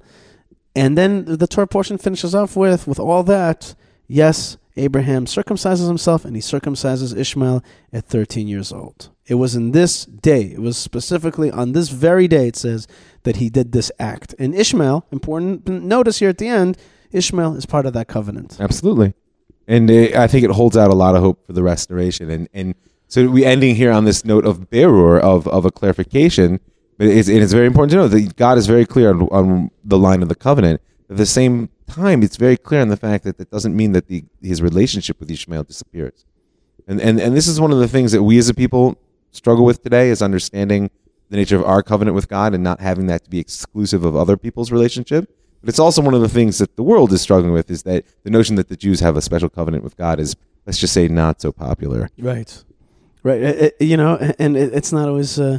and then the Torah portion finishes off with with all that. Yes, Abraham circumcises himself, and he circumcises Ishmael at 13 years old. It was in this day. It was specifically on this very day. It says that he did this act. And Ishmael, important notice here at the end, Ishmael is part of that covenant. Absolutely. And uh, I think it holds out a lot of hope for the restoration. And and so we ending here on this note of berur of of a clarification. It's, and it's very important to know that God is very clear on, on the line of the covenant. At the same time, it's very clear on the fact that that doesn't mean that the his relationship with Ishmael disappears. And and and this is one of the things that we as a people struggle with today is understanding the nature of our covenant with God and not having that to be exclusive of other people's relationship. But it's also one of the things that the world is struggling with is that the notion that the Jews have a special covenant with God is, let's just say, not so popular. Right. Right. It- it- you know, and it, it's not always. Uh,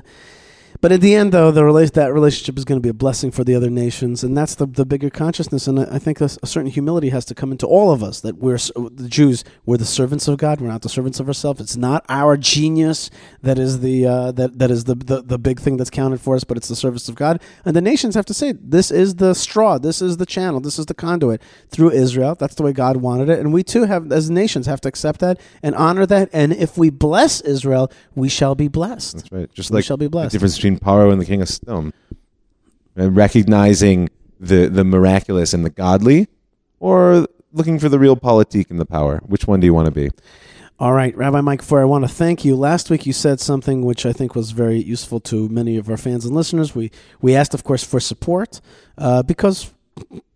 but at the end, though, the rela- that relationship is going to be a blessing for the other nations, and that's the the bigger consciousness. And I I think a, a certain humility has to come into all of us that we're the Jews. We're the servants of God. We're not the servants of ourselves. It's not our genius that is the uh, that that is the, the the big thing that's counted for us, but it's the service of God. And the nations have to say, this is the straw. This is the channel. This is the conduit through Israel. That's the way God wanted it, and we too have, as nations, have to accept that and honor that. And if we bless Israel, we shall be blessed. That's right. Just We like shall be the blessed. difference between Paro and the King of Sdom. And recognizing the, the miraculous and the godly, or looking for the real politique and the power. Which one do you want to be? All right, Rabbi Mike Feuer, I want to thank you. Last week you said something which I think was very useful to many of our fans and listeners. We we asked, of course, for support uh, because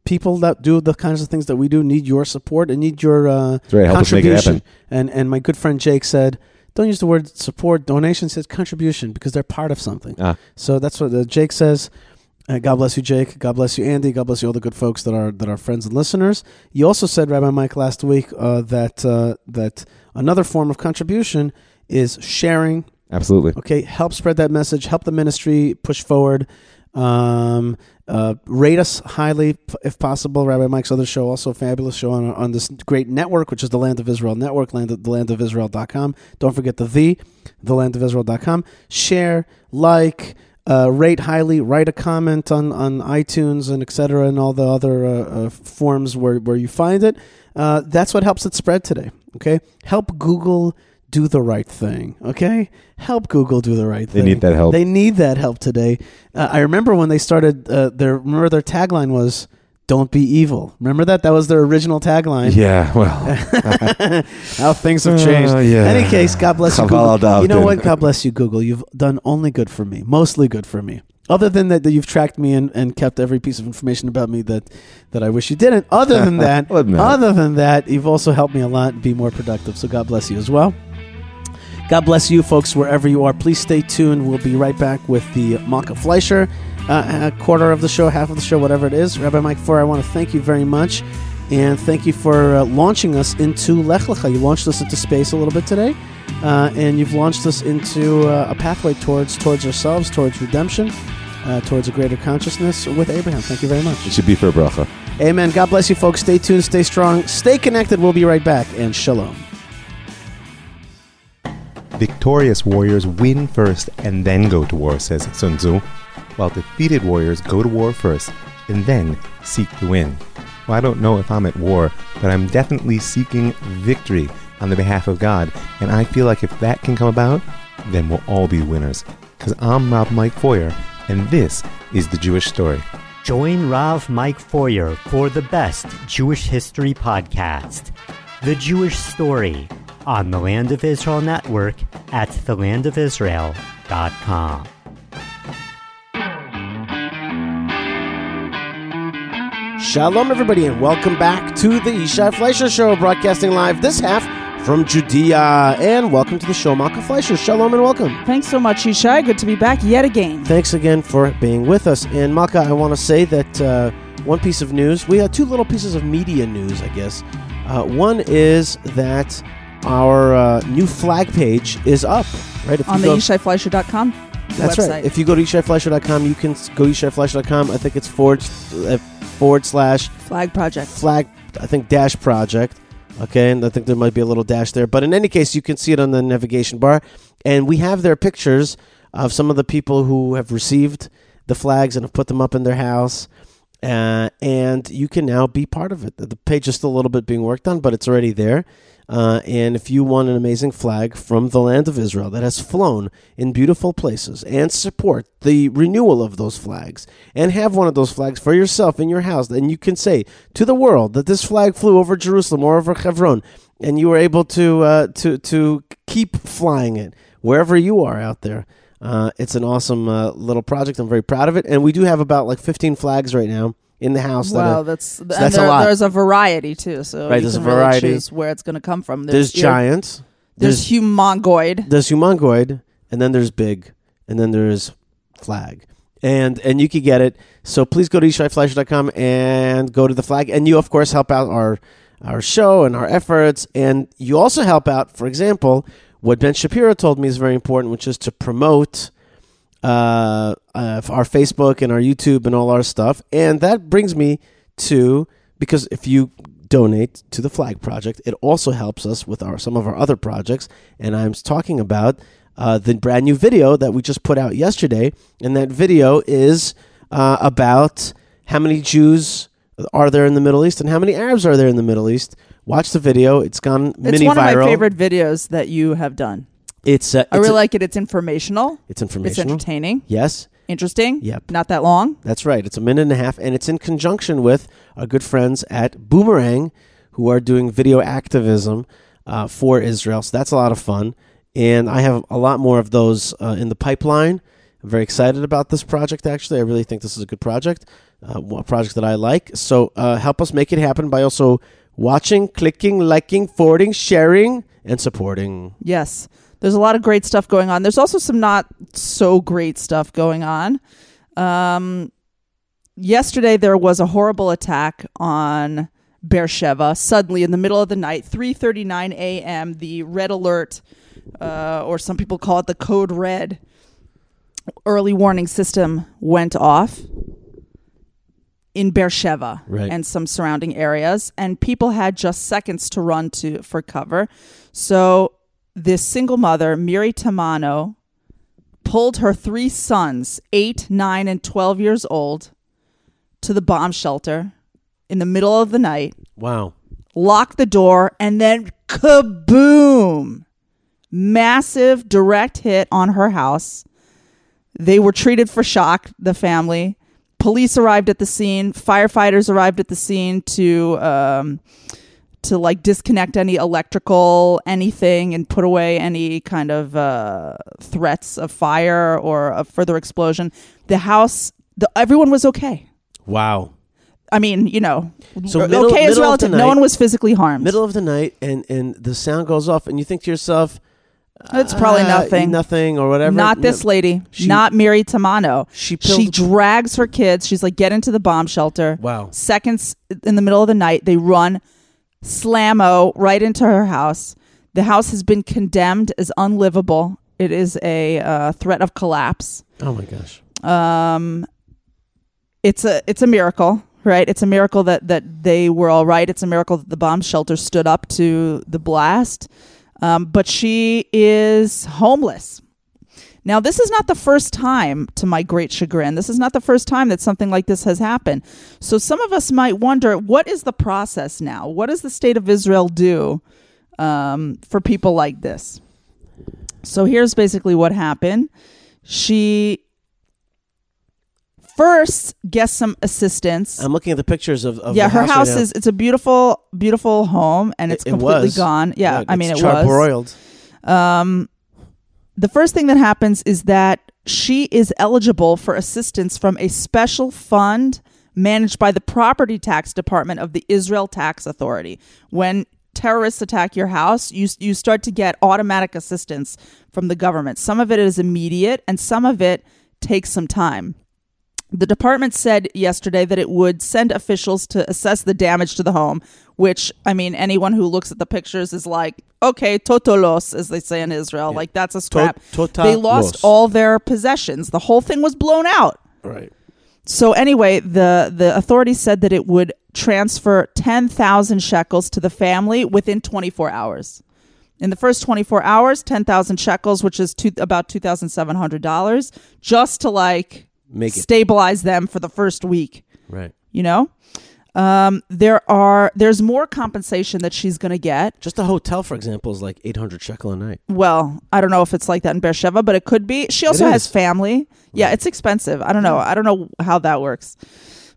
people that do the kinds of things that we do need your support and need your uh, right. Help us make it contribution. happen. And and my good friend Jake said, don't use the word support. Donation says contribution because they're part of something. Ah. So that's what uh, Jake says. Uh, God bless you, Jake. God bless you, Andy. God bless you, all the good folks that are that are friends and listeners. You also said, Rabbi Mike, last week uh, that uh, that another form of contribution is sharing. Absolutely. Okay, help spread that message. Help the ministry push forward. Um, uh, rate us highly if possible. Rabbi Mike's other show, also a fabulous show on, on this great network, which is the Land of Israel Network, land of, thelandofisrael.com. Don't forget the the, thelandofisrael.com. Share, like, uh, rate highly, write a comment on, on iTunes and et cetera, and all the other uh, uh, forms where, where you find it. Uh, that's what helps it spread today. Okay, help Google do the right thing. Okay, help Google do the right thing. They need that help. They need that help today. Uh, I remember when they started uh, their. Remember their tagline was "Don't be evil." Remember that? That was their original tagline. Yeah. Well. How things have changed. Uh, yeah. Any case, God bless you, Google. You know what? God bless you, Google. You've done only good for me, mostly good for me. Other than that, that you've tracked me and, and kept every piece of information about me that, that I wish you didn't. Other than that, I'll admit it. other than that, you've also helped me a lot and be more productive. So God bless you as well. God bless you, folks, wherever you are. Please stay tuned. We'll be right back with the Malka Fleisher uh, a quarter of the show, half of the show, whatever it is. Rabbi Mike Feuer, I want to thank you very much. And thank you for uh, launching us into Lech Lecha. You launched us into space a little bit today. Uh, and you've launched us into uh, a pathway towards towards ourselves, towards redemption, uh, towards a greater consciousness with Abraham. Thank you very much. It should be for a bracha. Amen. God bless you, folks. Stay tuned, stay strong, stay connected. We'll be right back. And shalom. Victorious warriors win first and then go to war, says Sun Tzu, while defeated warriors go to war first and then seek to win. Well, I don't know if I'm at war, but I'm definitely seeking victory on the behalf of God, and I feel like if that can come about, then we'll all be winners. Because I'm Rav Mike Feuer, and this is the Jewish story. Join Rav Mike Feuer for the best Jewish history podcast, The Jewish Story, on the Land of Israel Network at thelandofisrael.com. Shalom, everybody, and welcome back to the Yishai Fleisher Show, broadcasting live this half from Judea. And welcome to the show, Malka Fleisher. Shalom and welcome. Thanks so much, Ishai. Good to be back yet again. Thanks again for being with us. And Malka, I want to say that uh, one piece of news, we have two little pieces of media news, I guess. Uh, one is that our uh, new flag page is up, right? If On you the go- YishaiFleisher.com That's website. right. If you go to yishaifleisher.com, you can s- go to yishaifleisher.com. I think it's forward, uh, forward slash Flag Project. flag i think dash project okay and i think there might be a little dash there but in any case you can see it on the navigation bar and we have their pictures of some of the people who have received the flags and have put them up in their house uh, and you can now be part of it the page is still a little bit being worked on but it's already there uh, and if you want an amazing flag from the land of Israel that has flown in beautiful places and support the renewal of those flags and have one of those flags for yourself in your house, then you can say to the world that this flag flew over Jerusalem or over Hebron, and you were able to uh, to to keep flying it wherever you are out there. Uh, it's an awesome uh, little project. I'm very proud of it, and we do have about like 15 flags right now in the house. that Wow, are- that's and that's a lot. there's a variety too, so Right, there's a really variety. choose where it's going to come from. there's ear- giants. There's, humongoid. there's humongoid and then there's big and then there's flag and and you can get it so please go to yishaifleisher.com and go to the flag and you of course help out our our show and our efforts and you also help out for example what ben shapiro told me is very important which is to promote uh, uh, our Facebook and our YouTube and all our stuff. And that brings me to because if you donate to the Flag Project, it also helps us with our some of our other projects. And I'm talking about uh, the brand new video that we just put out yesterday, and that video is uh, about how many Jews are there in the Middle East and how many Arabs are there in the Middle East. Watch the video; it's gone It's one of my favorite videos that you have done. It's uh, I it's, really a- like it. It's informational. it's informational. It's entertaining. yes, Interesting. Yep. Not that long. That's right. It's a minute and a half, and it's in conjunction with our good friends at Boomerang, who are doing video activism uh, for Israel. So that's a lot of fun. And I have a lot more of those uh, in the pipeline. I'm very excited about this project, actually. I really think this is a good project, uh, a project that I like. So uh, help us make it happen by also watching, clicking, liking, forwarding, sharing, and supporting. Yes. There's a lot of great stuff going on. There's also some not so great stuff going on. Um, yesterday there was a horrible attack on Beersheba. Suddenly, in the middle of the night, 3:39 a.m., the red alert, uh, or some people call it the code red, early warning system went off in Beersheba Right. and some surrounding areas, and people had just seconds to run to for cover. So this single mother, Miri Tamano, pulled her three sons, eight, nine, and twelve years old, to the bomb shelter in the middle of the night, Wow. locked the door, and then kaboom! Massive direct hit on her house. They were treated for shock, the family. Police arrived at the scene. Firefighters arrived at the scene to um, to like disconnect any electrical anything and put away any kind of uh, threats of fire or a further explosion. The house, the, everyone was okay. Wow. I mean, you know, So okay middle- is of the relative. No one was physically harmed. Middle of the night, and, and the sound goes off, and you think to yourself, It's probably "Ah, nothing. Nothing or whatever. Not this No. lady. She- not Miri Tamano. She She drags her kids. She's like, get into the bomb shelter. Wow. Seconds in the middle of the night, they run slammo right into her house. The house has been condemned as unlivable. It is a uh, threat of collapse. Oh my gosh. Um, it's a it's a miracle, right? It's a miracle that that they were all right. It's a miracle that the bomb shelter stood up to the blast. Um, but she is homeless. Now, this is not the first time, to my great chagrin, this is not the first time that something like this has happened. So, some of us might wonder what is the process now? What does the state of Israel do um, for people like this? So, here's basically what happened. She first gets some assistance. I'm looking at the pictures of, of yeah, her house, house right is it's a beautiful, beautiful home, and it's It- it completely was. gone. Yeah, I mean it was. charbroiled. Um, the first thing that happens is that she is eligible for assistance from a special fund managed by the property tax department of the Israel Tax Authority. When terrorists attack your house, you you start to get automatic assistance from the government. Some of it is immediate, and some of it takes some time. The department said yesterday that it would send officials to assess the damage to the home, which, I mean, anyone who looks at the pictures is like, okay, totolos, as they say in Israel. Like, that's a scrap. they lost los. all their possessions. The whole thing was blown out. Right. So anyway, the the authorities said that it would transfer 10,000 shekels to the family within 24 hours. In the first 24 hours, 10,000 shekels, which is two, about $2,700, just to like Make it. stabilize them for the first week, Right. you know? Um, there are there's more compensation that she's going to get. Just a hotel, for example, is like 800 shekel a night. Well, I don't know if it's like that in Beersheba, but it could be. She also has family. Yeah, it's expensive. I don't know. I don't know how that works.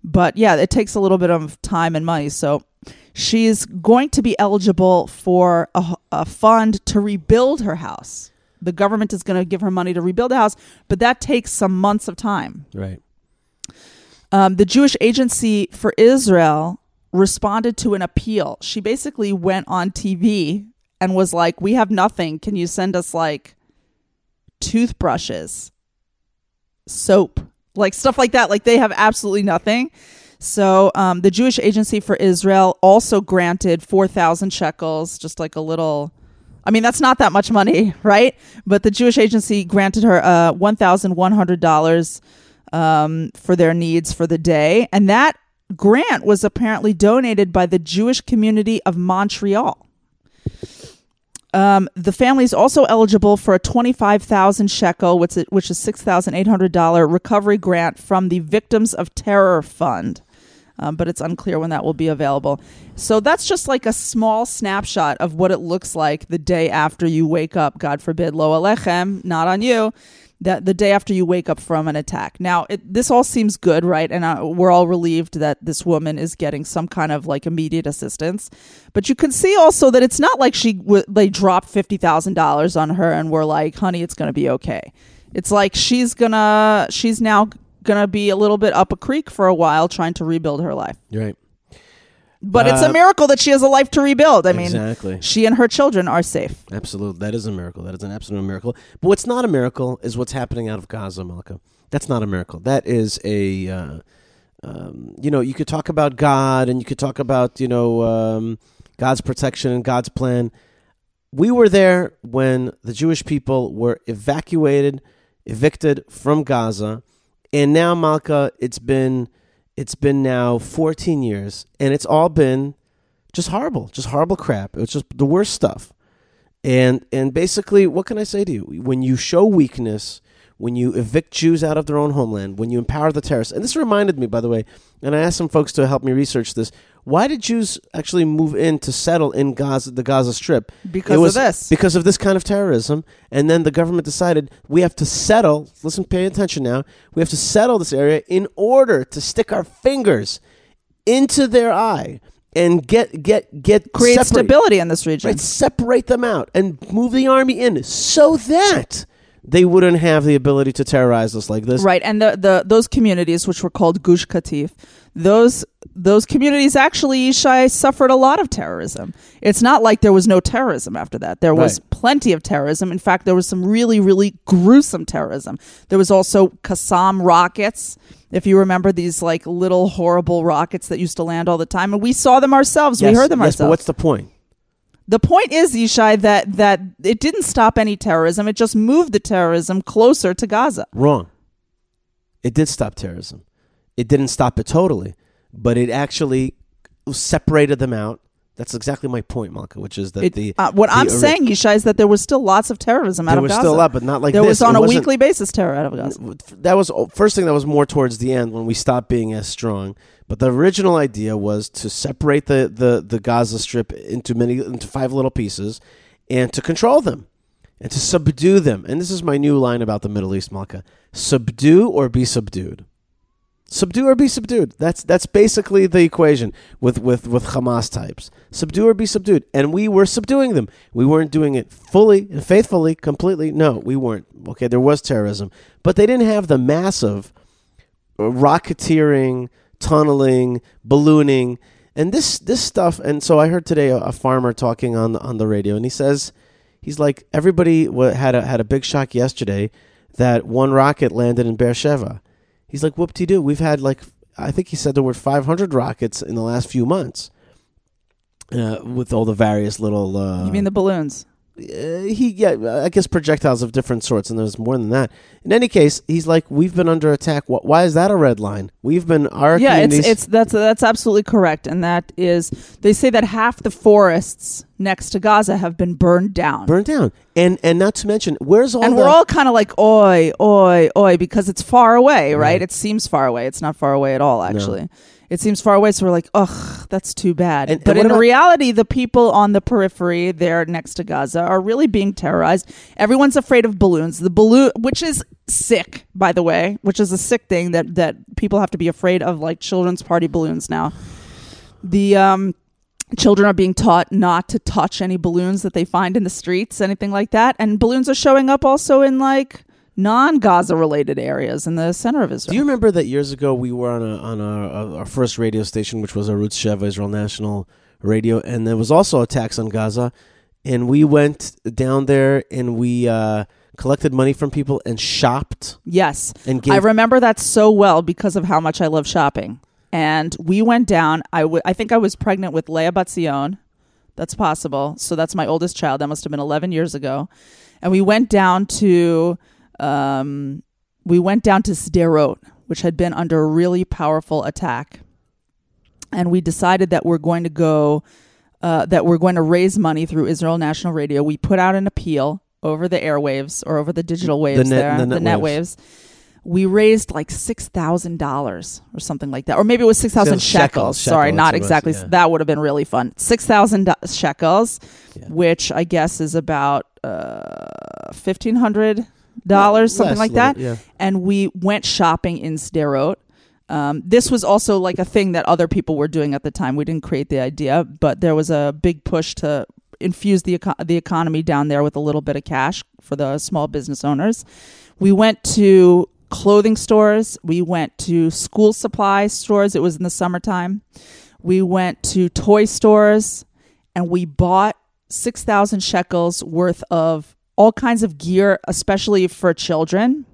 But yeah, it takes a little bit of time and money. So she's going to be eligible for a, a fund to rebuild her house. The government is going to give her money to rebuild the house, but that takes some months of time. Right. Um, the Jewish Agency for Israel responded to an appeal. She basically went on TV and was like, "We have nothing. Can you send us like toothbrushes, soap, like stuff like that? Like they have absolutely nothing." So um, the Jewish Agency for Israel also granted four thousand shekels, just like a little. I mean, that's not that much money, right? But the Jewish Agency granted her uh, one thousand one hundred dollars um, for their needs for the day. And that grant was apparently donated by the Jewish community of Montreal. Um, the family is also eligible for a 25,000 shekel, which is, which is $6,800 recovery grant from the Victims of Terror Fund. Um, but it's unclear when that will be available. So that's just like a small snapshot of what it looks like the day after you wake up. God forbid, lo alechem, not on you. that the day after you wake up from an attack. Now, it, this all seems good, right? And uh, we're all relieved that this woman is getting some kind of like immediate assistance. But you can see also that it's not like she w- they dropped fifty thousand dollars on her and were like, "Honey, it's going to be okay." It's like she's gonna she's now gonna be a little bit up a creek for a while trying to rebuild her life. Right. But it's Uh, a miracle that she has a life to rebuild. I mean, exactly. she and her children are safe. Absolutely. That is a miracle. That is an absolute miracle. But what's not a miracle is what's happening out of Gaza, Malka. That's not a miracle. That is a, uh, um, you know, you could talk about God and you could talk about, you know, um, God's protection and God's plan. We were there when the Jewish people were evacuated, evicted from Gaza. And now, Malka, it's been it's been now 14 years and it's all been just horrible, just horrible crap. It was just the worst stuff. And and basically, what can I say to you? When you show weakness, when you evict Jews out of their own homeland, when you empower the terrorists, and this reminded me, by the way, and I asked some folks to help me research this. Why did Jews actually move in to settle in Gaza, the Gaza Strip? Because It of this. Because of this kind of terrorism, and then the government decided we have to settle. Listen, pay attention now. We have to settle this area in order to stick our fingers into their eye and get get get Create separate- stability in this region. Right, separate them out and move the army in so that they wouldn't have the ability to terrorize us like this. Right, and the, the those communities, which were called Gush Katif, those those communities actually, Yishai, suffered a lot of terrorism. It's not like there was no terrorism after that. There was Right. plenty of terrorism. In fact, there was some really, really gruesome terrorism. There was also Qassam rockets. If you remember these like little horrible rockets that used to land all the time, and we saw them ourselves. Yes, we heard them yes, But ourselves. what's the point? The point is, Yishai, that that it didn't stop any terrorism. It just moved the terrorism closer to Gaza. Wrong. It did stop terrorism. It didn't stop it totally, but it actually separated them out. That's exactly my point, Malka, which is that It- the uh, what the I'm ori- saying, Yishai, is that there was still lots of terrorism out there of Gaza. There was still a lot, but not like there this. was on It a weekly basis terror out of Gaza. that was first thing that was more towards the end when we stopped being as strong. But the original idea was to separate the, the, the Gaza Strip into many into five little pieces, and to control them, and to subdue them. And this is my new line about the Middle East, Malka: subdue or be subdued. Subdue or be subdued. That's that's basically the equation with, with, with Hamas types. Subdue or be subdued. And we were subduing them. We weren't doing it fully and faithfully, completely. No, we weren't. Okay, there was terrorism. But they didn't have the massive uh, rocketeering, tunneling, ballooning, and this this stuff. And so I heard today a, a farmer talking on on the radio, and he says he's like everybody had a had a big shock yesterday that one rocket landed in Beersheba. He's like, whoop de doo. We've had like I think he said there were 500 rockets in the last few months. Uh, with all the various little, uh, you mean the balloons? Uh, he yeah i guess projectiles of different sorts and there's more than that. In any case he's like we've been under attack. Wh- why is that a red line? We've been our yeah, it's it's that's that's absolutely correct, and that is they say that half the forests next to Gaza have been burned down. burned down. And and not to mention where's all and the we're all kind of like oi oi oi because it's far away right? Right. it seems far away. It's not far away at all actually it seems far away so we're like ugh that's too bad. And- but and in about- reality the people on the periphery there next to gaza are really being terrorized. Everyone's afraid of balloons. The balloon which is sick by the way which is a sick thing that that people have to be afraid of like children's party balloons now. The um children are being taught not to touch any balloons that they find in the streets anything like that. And balloons are showing up also in like non-gaza related areas in the center of israel. Do you remember that years ago we were on a on our, our first radio station which was Arutz Sheva Israel National Radio and there was also attacks on Gaza and we went down there and we uh, collected money from people and shopped yes. and gave i remember that so well because of how much i love shopping. And we went down I w- I think i was pregnant with leah batzion. That's possible. So that's my oldest child. That must have been 11 years ago. And we went down to um, we went down to Sderot, which had been under a really powerful attack, and we decided that we're going to go, uh, that we're going to raise money through Israel National Radio. We put out an appeal over the airwaves or over the digital waves net- there, the the net net waves. waves. We raised like six thousand dollars or something like that, or maybe it was six thousand Shekels, shekels. Sorry, that's not it was, exactly. yeah. That would have been really fun. Six thousand shekels, Yeah. which I guess is about uh, fifteen hundred dollars, something Less, like little- that. yeah. And we went shopping in Sderot. Um, this was also like a thing that other people were doing at the time. We didn't create the idea, but there was a big push to infuse the eco- the economy down there with a little bit of cash for the small business owners. We went to clothing stores. We went to school supply stores. It was in the summertime. We went to toy stores and we bought 6,000 shekels worth of all kinds of gear, especially for children,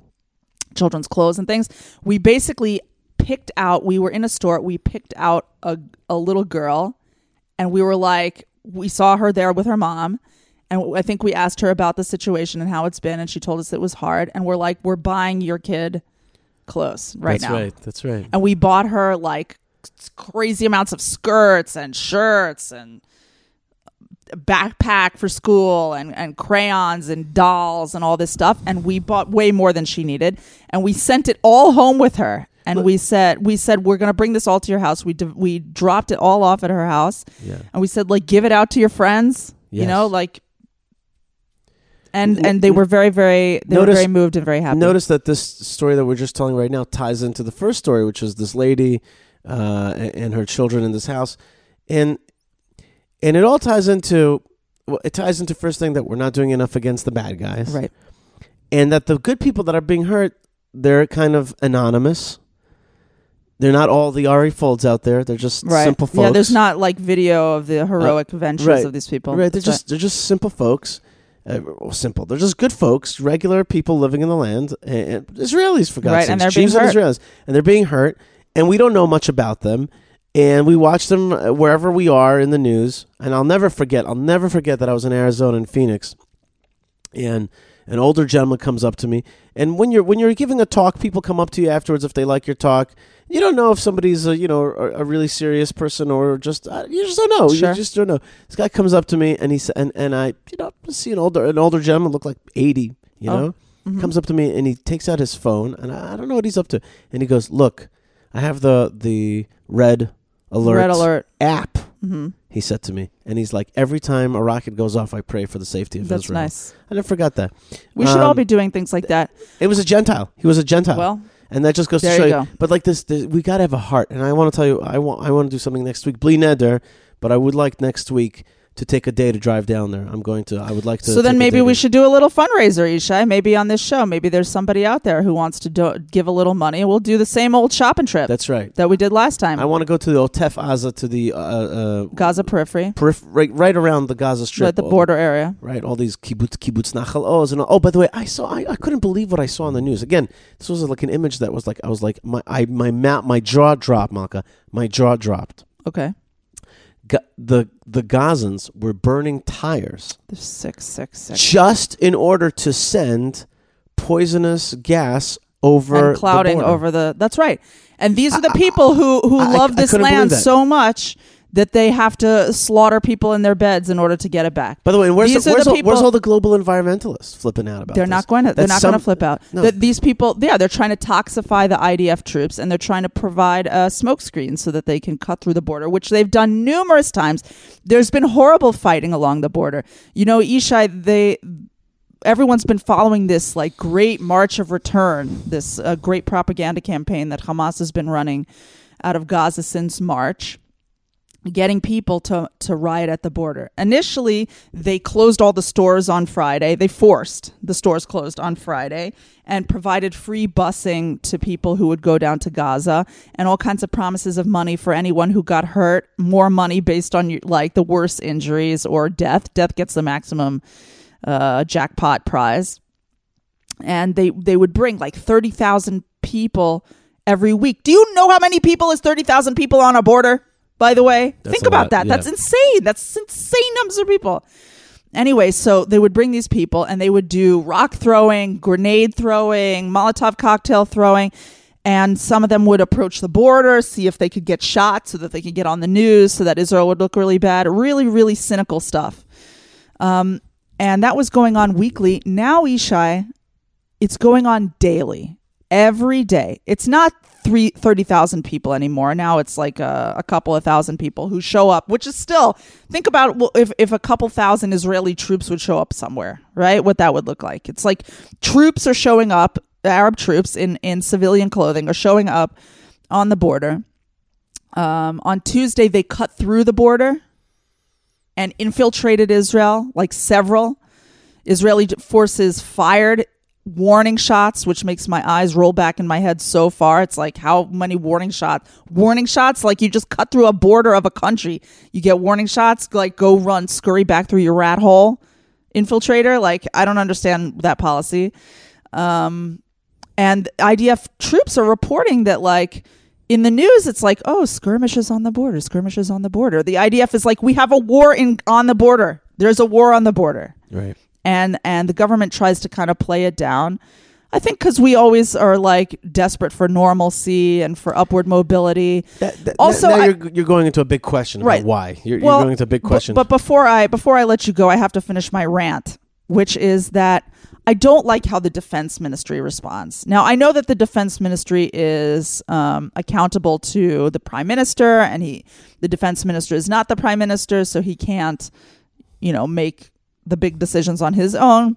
children's clothes and things. We basically picked out, we were in a store, we picked out a, a little girl and we were like, we saw her there with her mom. And I think we asked her about the situation and how it's been. And she told us it was hard. And we're like, we're buying your kid clothes right That's now right. That's right. and we bought her like crazy amounts of skirts and shirts and backpack for school and, and crayons and dolls and all this stuff. And we bought way more than she needed. And we sent it all home with her. And we said we said we're going to bring this all to your house. We d- we dropped it all off at her house. Yeah. and we said like give it out to your friends you know like and and they were very very they Notice- were very moved and very happy. Notice that this story that we're just telling right now ties into the first story, which is this lady uh, and, and her children in this house, and and it all ties into well, it ties into first thing that we're not doing enough against the bad guys, right and that the good people that are being hurt, they're kind of anonymous. They're not all the Ari Fulds out there. They're just right simple folks. yeah there's not like video of the heroic adventures right. of these people Right, they're That's just they're just simple folks. Uh, well, simple. They're just good folks, regular people living in the land, and, Israelis for God's Right, sake, Jews and. Israelis, and they're being hurt, and we don't know much about them, and we watch them uh, wherever we are in the news. And I'll never forget. I'll never forget that I was in Arizona in Phoenix, and an older gentleman comes up to me, and when you're when you're giving a talk, people come up to you afterwards if they like your talk. You don't know if somebody's a you know a, a really serious person or just uh, you just don't know. Sure. You just don't know. This guy comes up to me and he sa- and and I you know see an older an older gentleman look like eighty. You Oh. know, Mhm. comes up to me and he takes out his phone and I, I don't know what he's up to and he goes, "Look, I have the the red alert red alert app." hmm He said to me, and he's like, "Every time a rocket goes off, I pray for the safety of that's Israel." nice I never forgot that. we should all Um, be doing things like that It was a Gentile. He was a Gentile. well and that just goes to there show you you. go. But like this, this we got to have a heart. And I want to tell you, I want I want to do something next week, Bli Neder. But I would like next week to take a day to drive down there. I'm going to. I would like to. so then maybe we to- should do a little fundraiser, Yishai. Maybe on this show, maybe there's somebody out there who wants to do, give a little money. We'll do the same old shopping trip That's right. that we did last time. I want to go to the Otef Aza to the uh, uh, Gaza periphery, periph- right right around the Gaza Strip, right, the border area. Right, all these kibbutz kibbutz nachal oz and all. oh, by the way, I saw I, I couldn't believe what I saw on the news. Again, this was like an image that was like I was like my I my mouth my jaw dropped, Malka. My jaw dropped. Okay, the the Gazans were burning tires there's six, six, six, just in order to send poisonous gas over and clouding the over the. That's right. And these are the people who who I- love I this land so much that they have to slaughter people in their beds in order to get it back. By the way, where's, the, where's, the all, where's all the global environmentalists flipping out about they're this? not going to. They're That's not going to flip out. No. That these people, yeah, they're trying to toxify the IDF troops and they're trying to provide a smoke screen so that they can cut through the border, which they've done numerous times. There's been horrible fighting along the border. You know, Yishai, they. Everyone's been following this like great march of return, this uh, great propaganda campaign that Hamas has been running out of Gaza since March getting people to to riot at the border. Initially, they closed all the stores on Friday. They forced the stores closed on Friday and provided free busing to people who would go down to Gaza and all kinds of promises of money for anyone who got hurt, more money based on like the worst injuries or death. Death gets the maximum uh, jackpot prize. And they they would bring like 30,000 people every week. Do you know how many people is 30,000 people on a border? By the way, That's think about lot, that. yeah. That's insane. That's insane numbers of people. Anyway, so they would bring these people and they would do rock throwing, grenade throwing, Molotov cocktail throwing, and some of them would approach the border, see if they could get shot so that they could get on the news, so that Israel would look really bad. Really, really cynical stuff. Um, and that was going on weekly. Now, Yishai, it's going on daily, every day. It's not three thirty thousand people anymore. Now it's like a, a couple of thousand people who show up, which is still think about if if a couple thousand Israeli troops would show up somewhere, right? What that would look like. It's like troops are showing up, Arab troops in in civilian clothing are showing up on the border. Um, on Tuesday, they cut through the border and infiltrated Israel, like several. Israeli forces fired warning shots, which makes my eyes roll back in my head so far. It's like how many warning shots? Warning shots, like you just cut through a border of a country. You get warning shots, like go run, scurry back through your rat hole, infiltrator. Like I don't understand that policy. Um, and IDF troops are reporting that like in the news it's like oh skirmishes on the border skirmishes on the border the idf is like we have a war in on the border there's a war on the border Right. And and the government tries to kind of play it down i think because we always are like desperate for normalcy and for upward mobility That, that, Also, I- you're, you're going into a big question about Right. why. You're, Well, you're going into a big question. But, before I before I let you go, I have to finish my rant, which is that I don't like how the defense ministry responds. Now I know that the defense ministry is um, accountable to the prime minister, and he the defense minister is not the prime minister, so he can't, you know, make the big decisions on his own.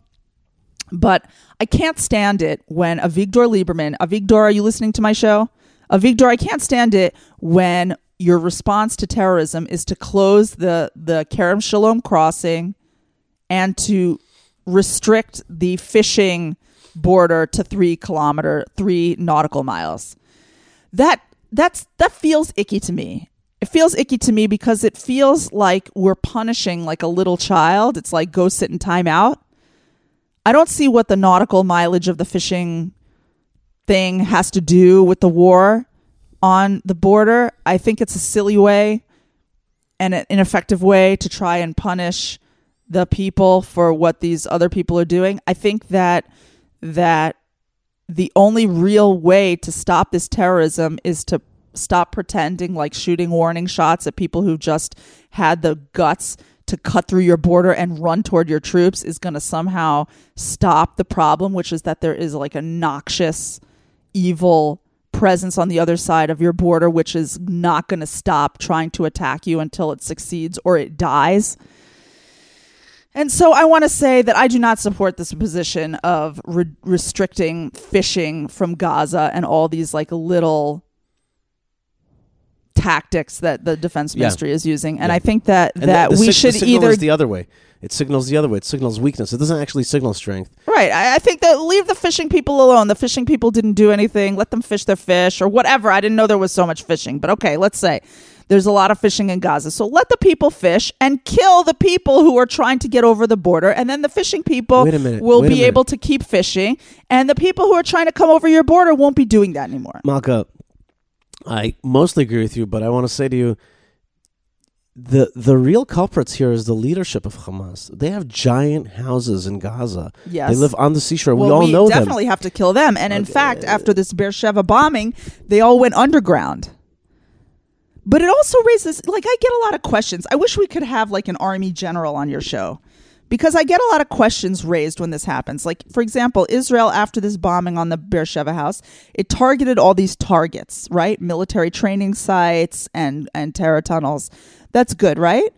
But I can't stand it when Avigdor Lieberman, Avigdor, are you listening to my show? Avigdor, I can't stand it when your response to terrorism is to close the the Kerem Shalom crossing and to restrict the fishing border to three kilometer, three nautical miles. That that's that feels icky to me. It feels icky to me because it feels like we're punishing like a little child. It's like go sit in timeout. I don't see what the nautical mileage of the fishing thing has to do with the war on the border. I think it's a silly way and an ineffective way to try and punish the people for what these other people are doing. I think that that the only real way to stop this terrorism is to stop pretending like shooting warning shots at people who just had the guts to cut through your border and run toward your troops is going to somehow stop the problem which is that there is like a noxious evil presence on the other side of your border which is not going to stop trying to attack you until it succeeds or it dies. And so I want to say that I do not support this position of re- restricting fishing from Gaza and all these like little tactics that the defense Yeah. ministry is using. And Yeah. I think that And that the, the we sig- should the signal either the other way. It signals the other way. It signals weakness. It doesn't actually signal strength. Right. I, I think that leave the fishing people alone. The fishing people didn't do anything. Let them fish their fish or whatever. I didn't know there was so much fishing, but okay, let's say there's a lot of fishing in Gaza. So let the people fish and kill the people who are trying to get over the border. And then the fishing people minute, will be able to keep fishing. And the people who are trying to come over your border won't be doing that anymore. Malka, I mostly agree with you, but I want to say to you, the the real culprits here is the leadership of Hamas. They have giant houses in Gaza. Yes. They live on the seashore. well, we all know them. definitely have to kill them. And in fact, after this Beersheba bombing, they all went underground. But it also raises, like, I get a lot of questions. I wish we could have, like, an army general on your show because I get a lot of questions raised when this happens. Like, for example, Israel, after this bombing on the Beersheba house, it targeted all these targets, right? Military training sites and, and terror tunnels. That's good, right?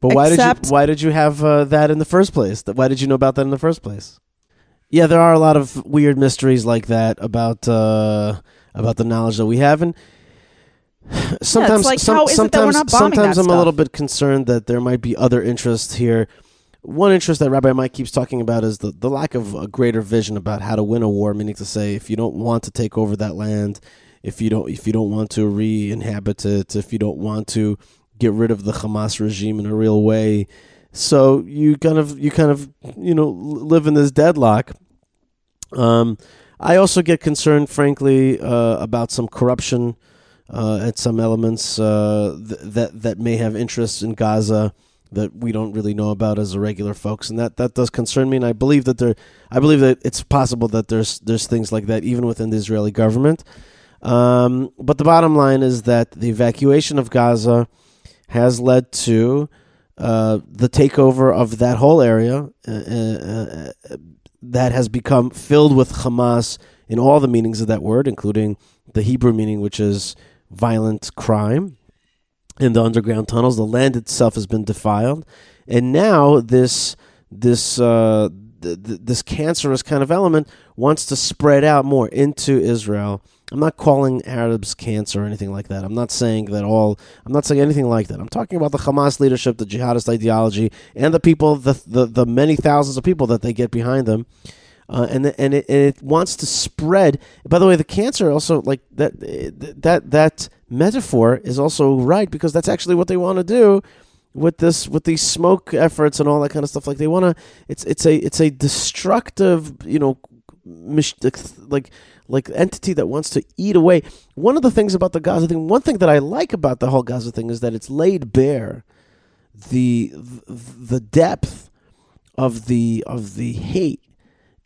But why Except- did you why did you have uh, that in the first place? Why did you know about that in the first place? Yeah, there are a lot of weird mysteries like that about uh, about the knowledge that we have, and sometimes like, some- how is it that we're sometimes sometimes I'm a little bit concerned that there might be other interests here. One interest that Rabbi Mike keeps talking about is the, the lack of a greater vision about how to win a war. Meaning to say, if you don't want to take over that land, if you don't if you don't want to re-inhabit it, if you don't want to get rid of the Hamas regime in a real way, so you kind of you kind of you know live in this deadlock. Um, I also get concerned, frankly, uh, about some corruption uh, at some elements uh, th- that that may have interests in Gaza that we don't really know about as regular folks, and that, that does concern me. And I believe that there, I believe that it's possible that there's there's things like that even within the Israeli government. Um, but the bottom line is that the evacuation of Gaza has led to uh, the takeover of that whole area uh, uh, uh, that has become filled with Hamas in all the meanings of that word, including the Hebrew meaning, which is violent crime in the underground tunnels. The land itself has been defiled, and now this this uh, th- th- this cancerous kind of element wants to spread out more into Israel. I'm not calling Arabs cancer or anything like that. I'm not saying that all. I'm not saying anything like that. I'm talking about the Hamas leadership, the jihadist ideology, and the people, the the, the many thousands of people that they get behind them. Uh, and and, it, and it wants to spread. By the way, the cancer also like that that that metaphor is also right because that's actually what they want to do with this with these smoke efforts and all that kind of stuff. Like they want to. It's it's a it's a destructive you know like like entity that wants to eat away. One of the things about the Gaza thing, one thing that I like about the whole Gaza thing is that it's laid bare the the depth of the of the hate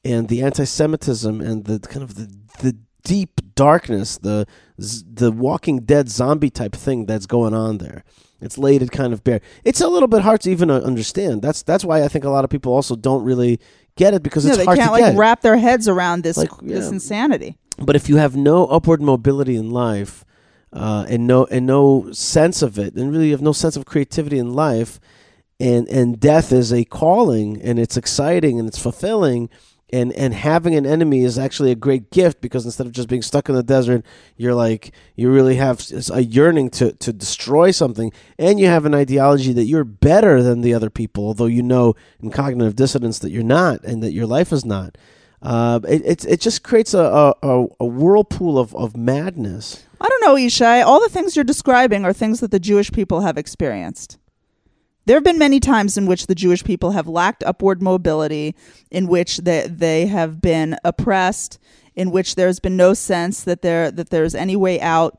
and the anti-Semitism and the kind of the the deep darkness, the the Walking Dead zombie type thing that's going on there. It's laid it kind of bare. It's a little bit hard to even uh, understand. That's that's why I think a lot of people also don't really get it because No, it's they hard can't to like wrap their heads around this Like, this yeah. insanity. But if you have no upward mobility in life, uh, and no and no sense of it, and really you have no sense of creativity in life, and and death is a calling, and it's exciting and it's fulfilling, and and having an enemy is actually a great gift because instead of just being stuck in the desert, you're like you really have a yearning to to destroy something, and you have an ideology that you're better than the other people, although you know in cognitive dissonance that you're not, and that your life is not. Uh, it, it it just creates a, a, a- whirlpool of, of madness. I don't know, Yishai. All the things you're describing are things that the Jewish people have experienced. There have been many times in which the Jewish people have lacked upward mobility, in which they, they have been oppressed, in which there's been no sense that there that there's any way out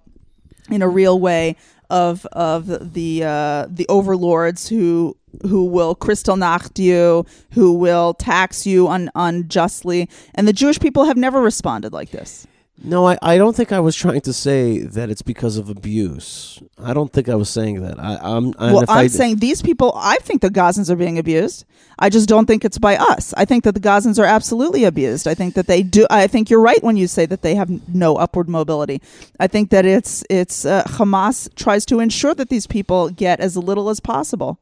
in a real way of of the uh, the overlords who who will kristallnacht you, who will tax you un, unjustly, and the Jewish people have never responded like this. No, I, I don't think I was trying to say that it's because of abuse. I don't think I was saying that. I, I'm and well, I'm I, saying these people. I think the Gazans are being abused. I just don't think it's by us. I think that the Gazans are absolutely abused. I think that they do. I think you're right when you say that they have no upward mobility. I think that it's it's uh, Hamas tries to ensure that these people get as little as possible.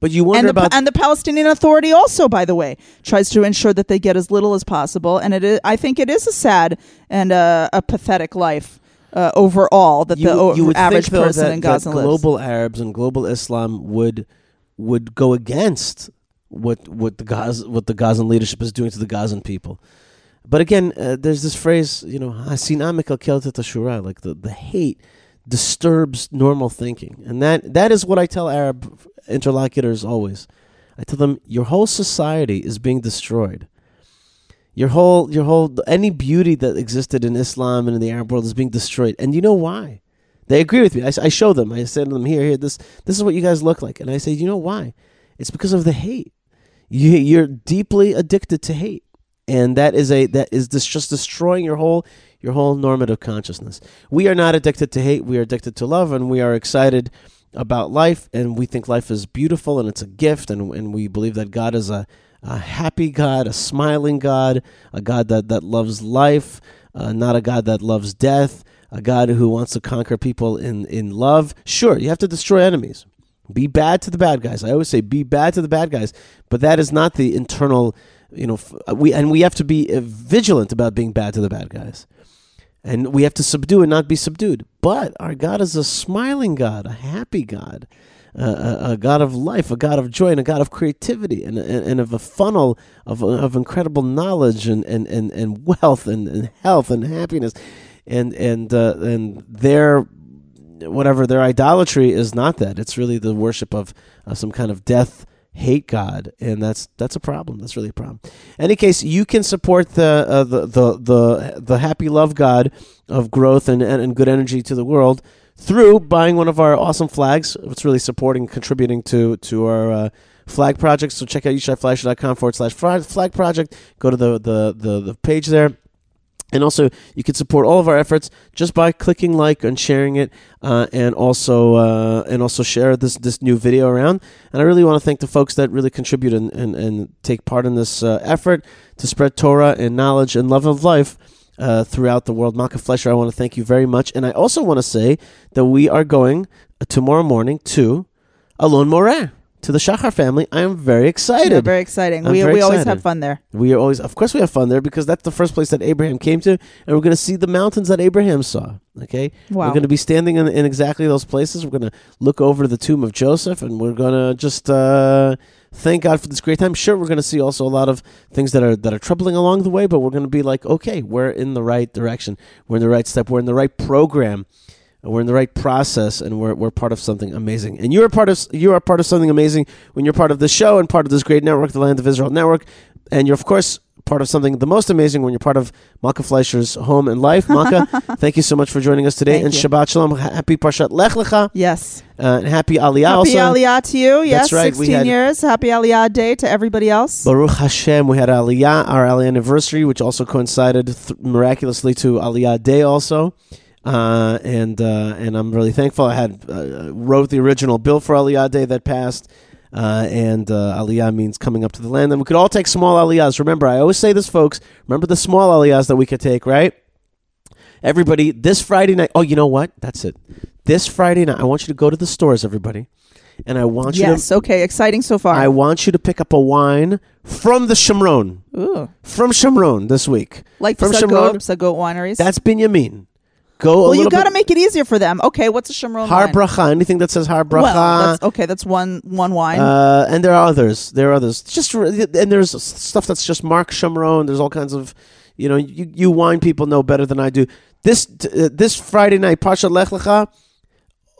But you wonder and the, about and the Palestinian Authority also, by the way, tries to ensure that they get as little as possible. And it is, I think it is a sad and uh, a pathetic life uh, overall that the o- you would average think, though, person that, in that Gaza lives. global Arabs and global Islam would would go against what what the Gaza what the Gazan leadership is doing to the Gazan people. But again, uh, there's this phrase, you know, "Hasinam kel tashura," like the, the hate disturbs normal thinking, and that that is what I tell Arab interlocutors always. I tell them your whole society is being destroyed. Your whole your whole any beauty that existed in Islam and in the Arab world is being destroyed, and you know why? They agree with me. I show them. I say to them, "Here, here. This this is what you guys look like," and I say, "You know why? It's because of the hate. You you're deeply addicted to hate, and that is a that is this just destroying your whole your whole normative consciousness. We are not addicted to hate. We are addicted to love, and we are excited about life, and we think life is beautiful and it's a gift, and and we believe that God is a a happy God, a smiling God, a God that that loves life, uh, not a God that loves death." A God who wants to conquer people in, in love. Sure, you have to destroy enemies. Be bad to the bad guys. I always say be bad to the bad guys, but that is not the internal, you know, we and we have to be uh, vigilant about being bad to the bad guys. And we have to subdue and not be subdued. But our God is a smiling God, a happy God, a, a God of life, a God of joy, and a God of creativity, and, and, and of a funnel of, of incredible knowledge and, and, and, and wealth and, and health and happiness. And, and, uh, and their whatever their idolatry is not that it's really the worship of uh, some kind of death hate god and that's that's a problem. That's really a problem. Any case you can support the uh, the, the the the happy love god of growth and, and, and good energy to the world through buying one of our awesome flags. It's really supporting contributing to to our uh, flag project. So check out yishaifleisher.com forward slash flag project. Go to the the the, the page there and also, you can support all of our efforts just by clicking like and sharing it, uh, and also uh, and also share this this new video around. And I really want to thank the folks that really contribute and, and, and take part in this uh, effort to spread Torah and knowledge and love of life uh, throughout the world. Malka Fleisher, I want to thank you very much. And I also want to say that we are going tomorrow morning to Alon Moreh, to the Shachar family. I am very excited. Yeah, very exciting. I'm we very we always have fun there. we are always, of course, we have fun there because that's the first place that Abraham came to, and we're going to see the mountains that Abraham saw. Okay, Wow. we're going to be standing in, in exactly those places. We're going to look over the tomb of Joseph, and we're going to just uh, thank God for this great time. Sure, we're going to see also a lot of things that are that are troubling along the way, but we're going to be like, okay, we're in the right direction. We're in the right step. We're in the right program. And We're in the right process, and we're, we're part of something amazing. And you are part of you are part of something amazing when you're part of the show and part of this great network, the Land of Israel Network, and you're of course part of something the most amazing when you're part of Malka Fleisher's home and life. Malka, thank you so much for joining us today, Thank and you. Shabbat Shalom, happy Parshat Lech Lecha, Yes. uh, and happy Aliyah. Happy also. Aliyah to you. Yes, right, we 16 had- years. Happy Aliyah Day to everybody else. Baruch Hashem, we had Aliyah, our Aliyah anniversary, which also coincided th- miraculously to Aliyah Day also. Uh, and uh, and I'm really thankful. I had uh, wrote the original bill for Aliyah Day that passed, uh, and uh, Aliyah means coming up to the land. And we could all take small Aliyahs. Remember, I always say this, folks. Remember the small Aliyahs that we could take, right? Everybody, this Friday night. Oh, you know what? That's it. This Friday night, I want you to go to the stores, everybody, and I want you to Yes. Okay. Exciting so far. I want you to pick up a wine from the Shomron. Ooh. From Shomron this week. Like From Psagot, Shomron. Psagot wineries. That's Binyamin. Go well, you got to make it easier for them. Okay. What's a Shomron Har wine? bracha. Anything that says har bracha. Well, that's, okay. That's one one wine. uh, and there are others. There are others. Just and there's stuff that's just Mark Shomron. There's all kinds of, you know, you, you wine people know better than I do. This uh, this Friday night, Parsha Lech Lecha.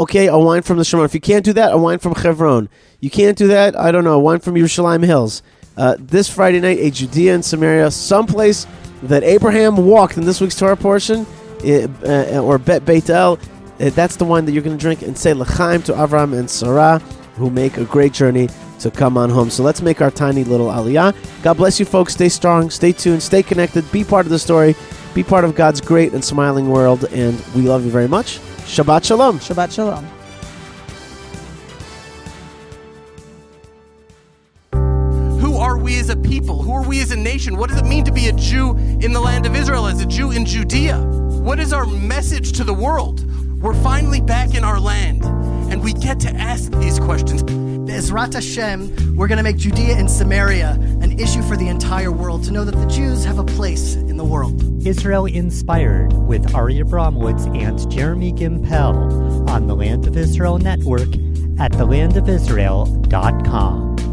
Okay, a wine from the Shomron. If you can't do that, a wine from Chevron. You can't do that. I don't know. A wine from Yerushalayim Hills. Uh, this Friday night, a Judea and Samaria, someplace that Abraham walked in this week's Torah portion, or Bet Beit El. Uh, that's the wine that you're going to drink and say L'chaim to Avram and Sarah, who make a great journey to come on home. So let's make our tiny little aliyah. God bless you, folks. Stay strong, stay tuned, stay connected, be part of the story, be part of God's great and smiling world. And we love you very much. Shabbat Shalom. Shabbat Shalom. Who are we as a people? Who are we as a nation? What does it mean to be a Jew in the land of Israel, as a Jew in Judea? What is our message to the world? We're finally back in our land, and we get to ask these questions. Bezrat Hashem, we're going to make Judea and Samaria an issue for the entire world to know that the Jews have a place in the world. Israel Inspired with Ari Abramowitz and Jeremy Gimpel on the Land of Israel Network at thelandofisrael.com.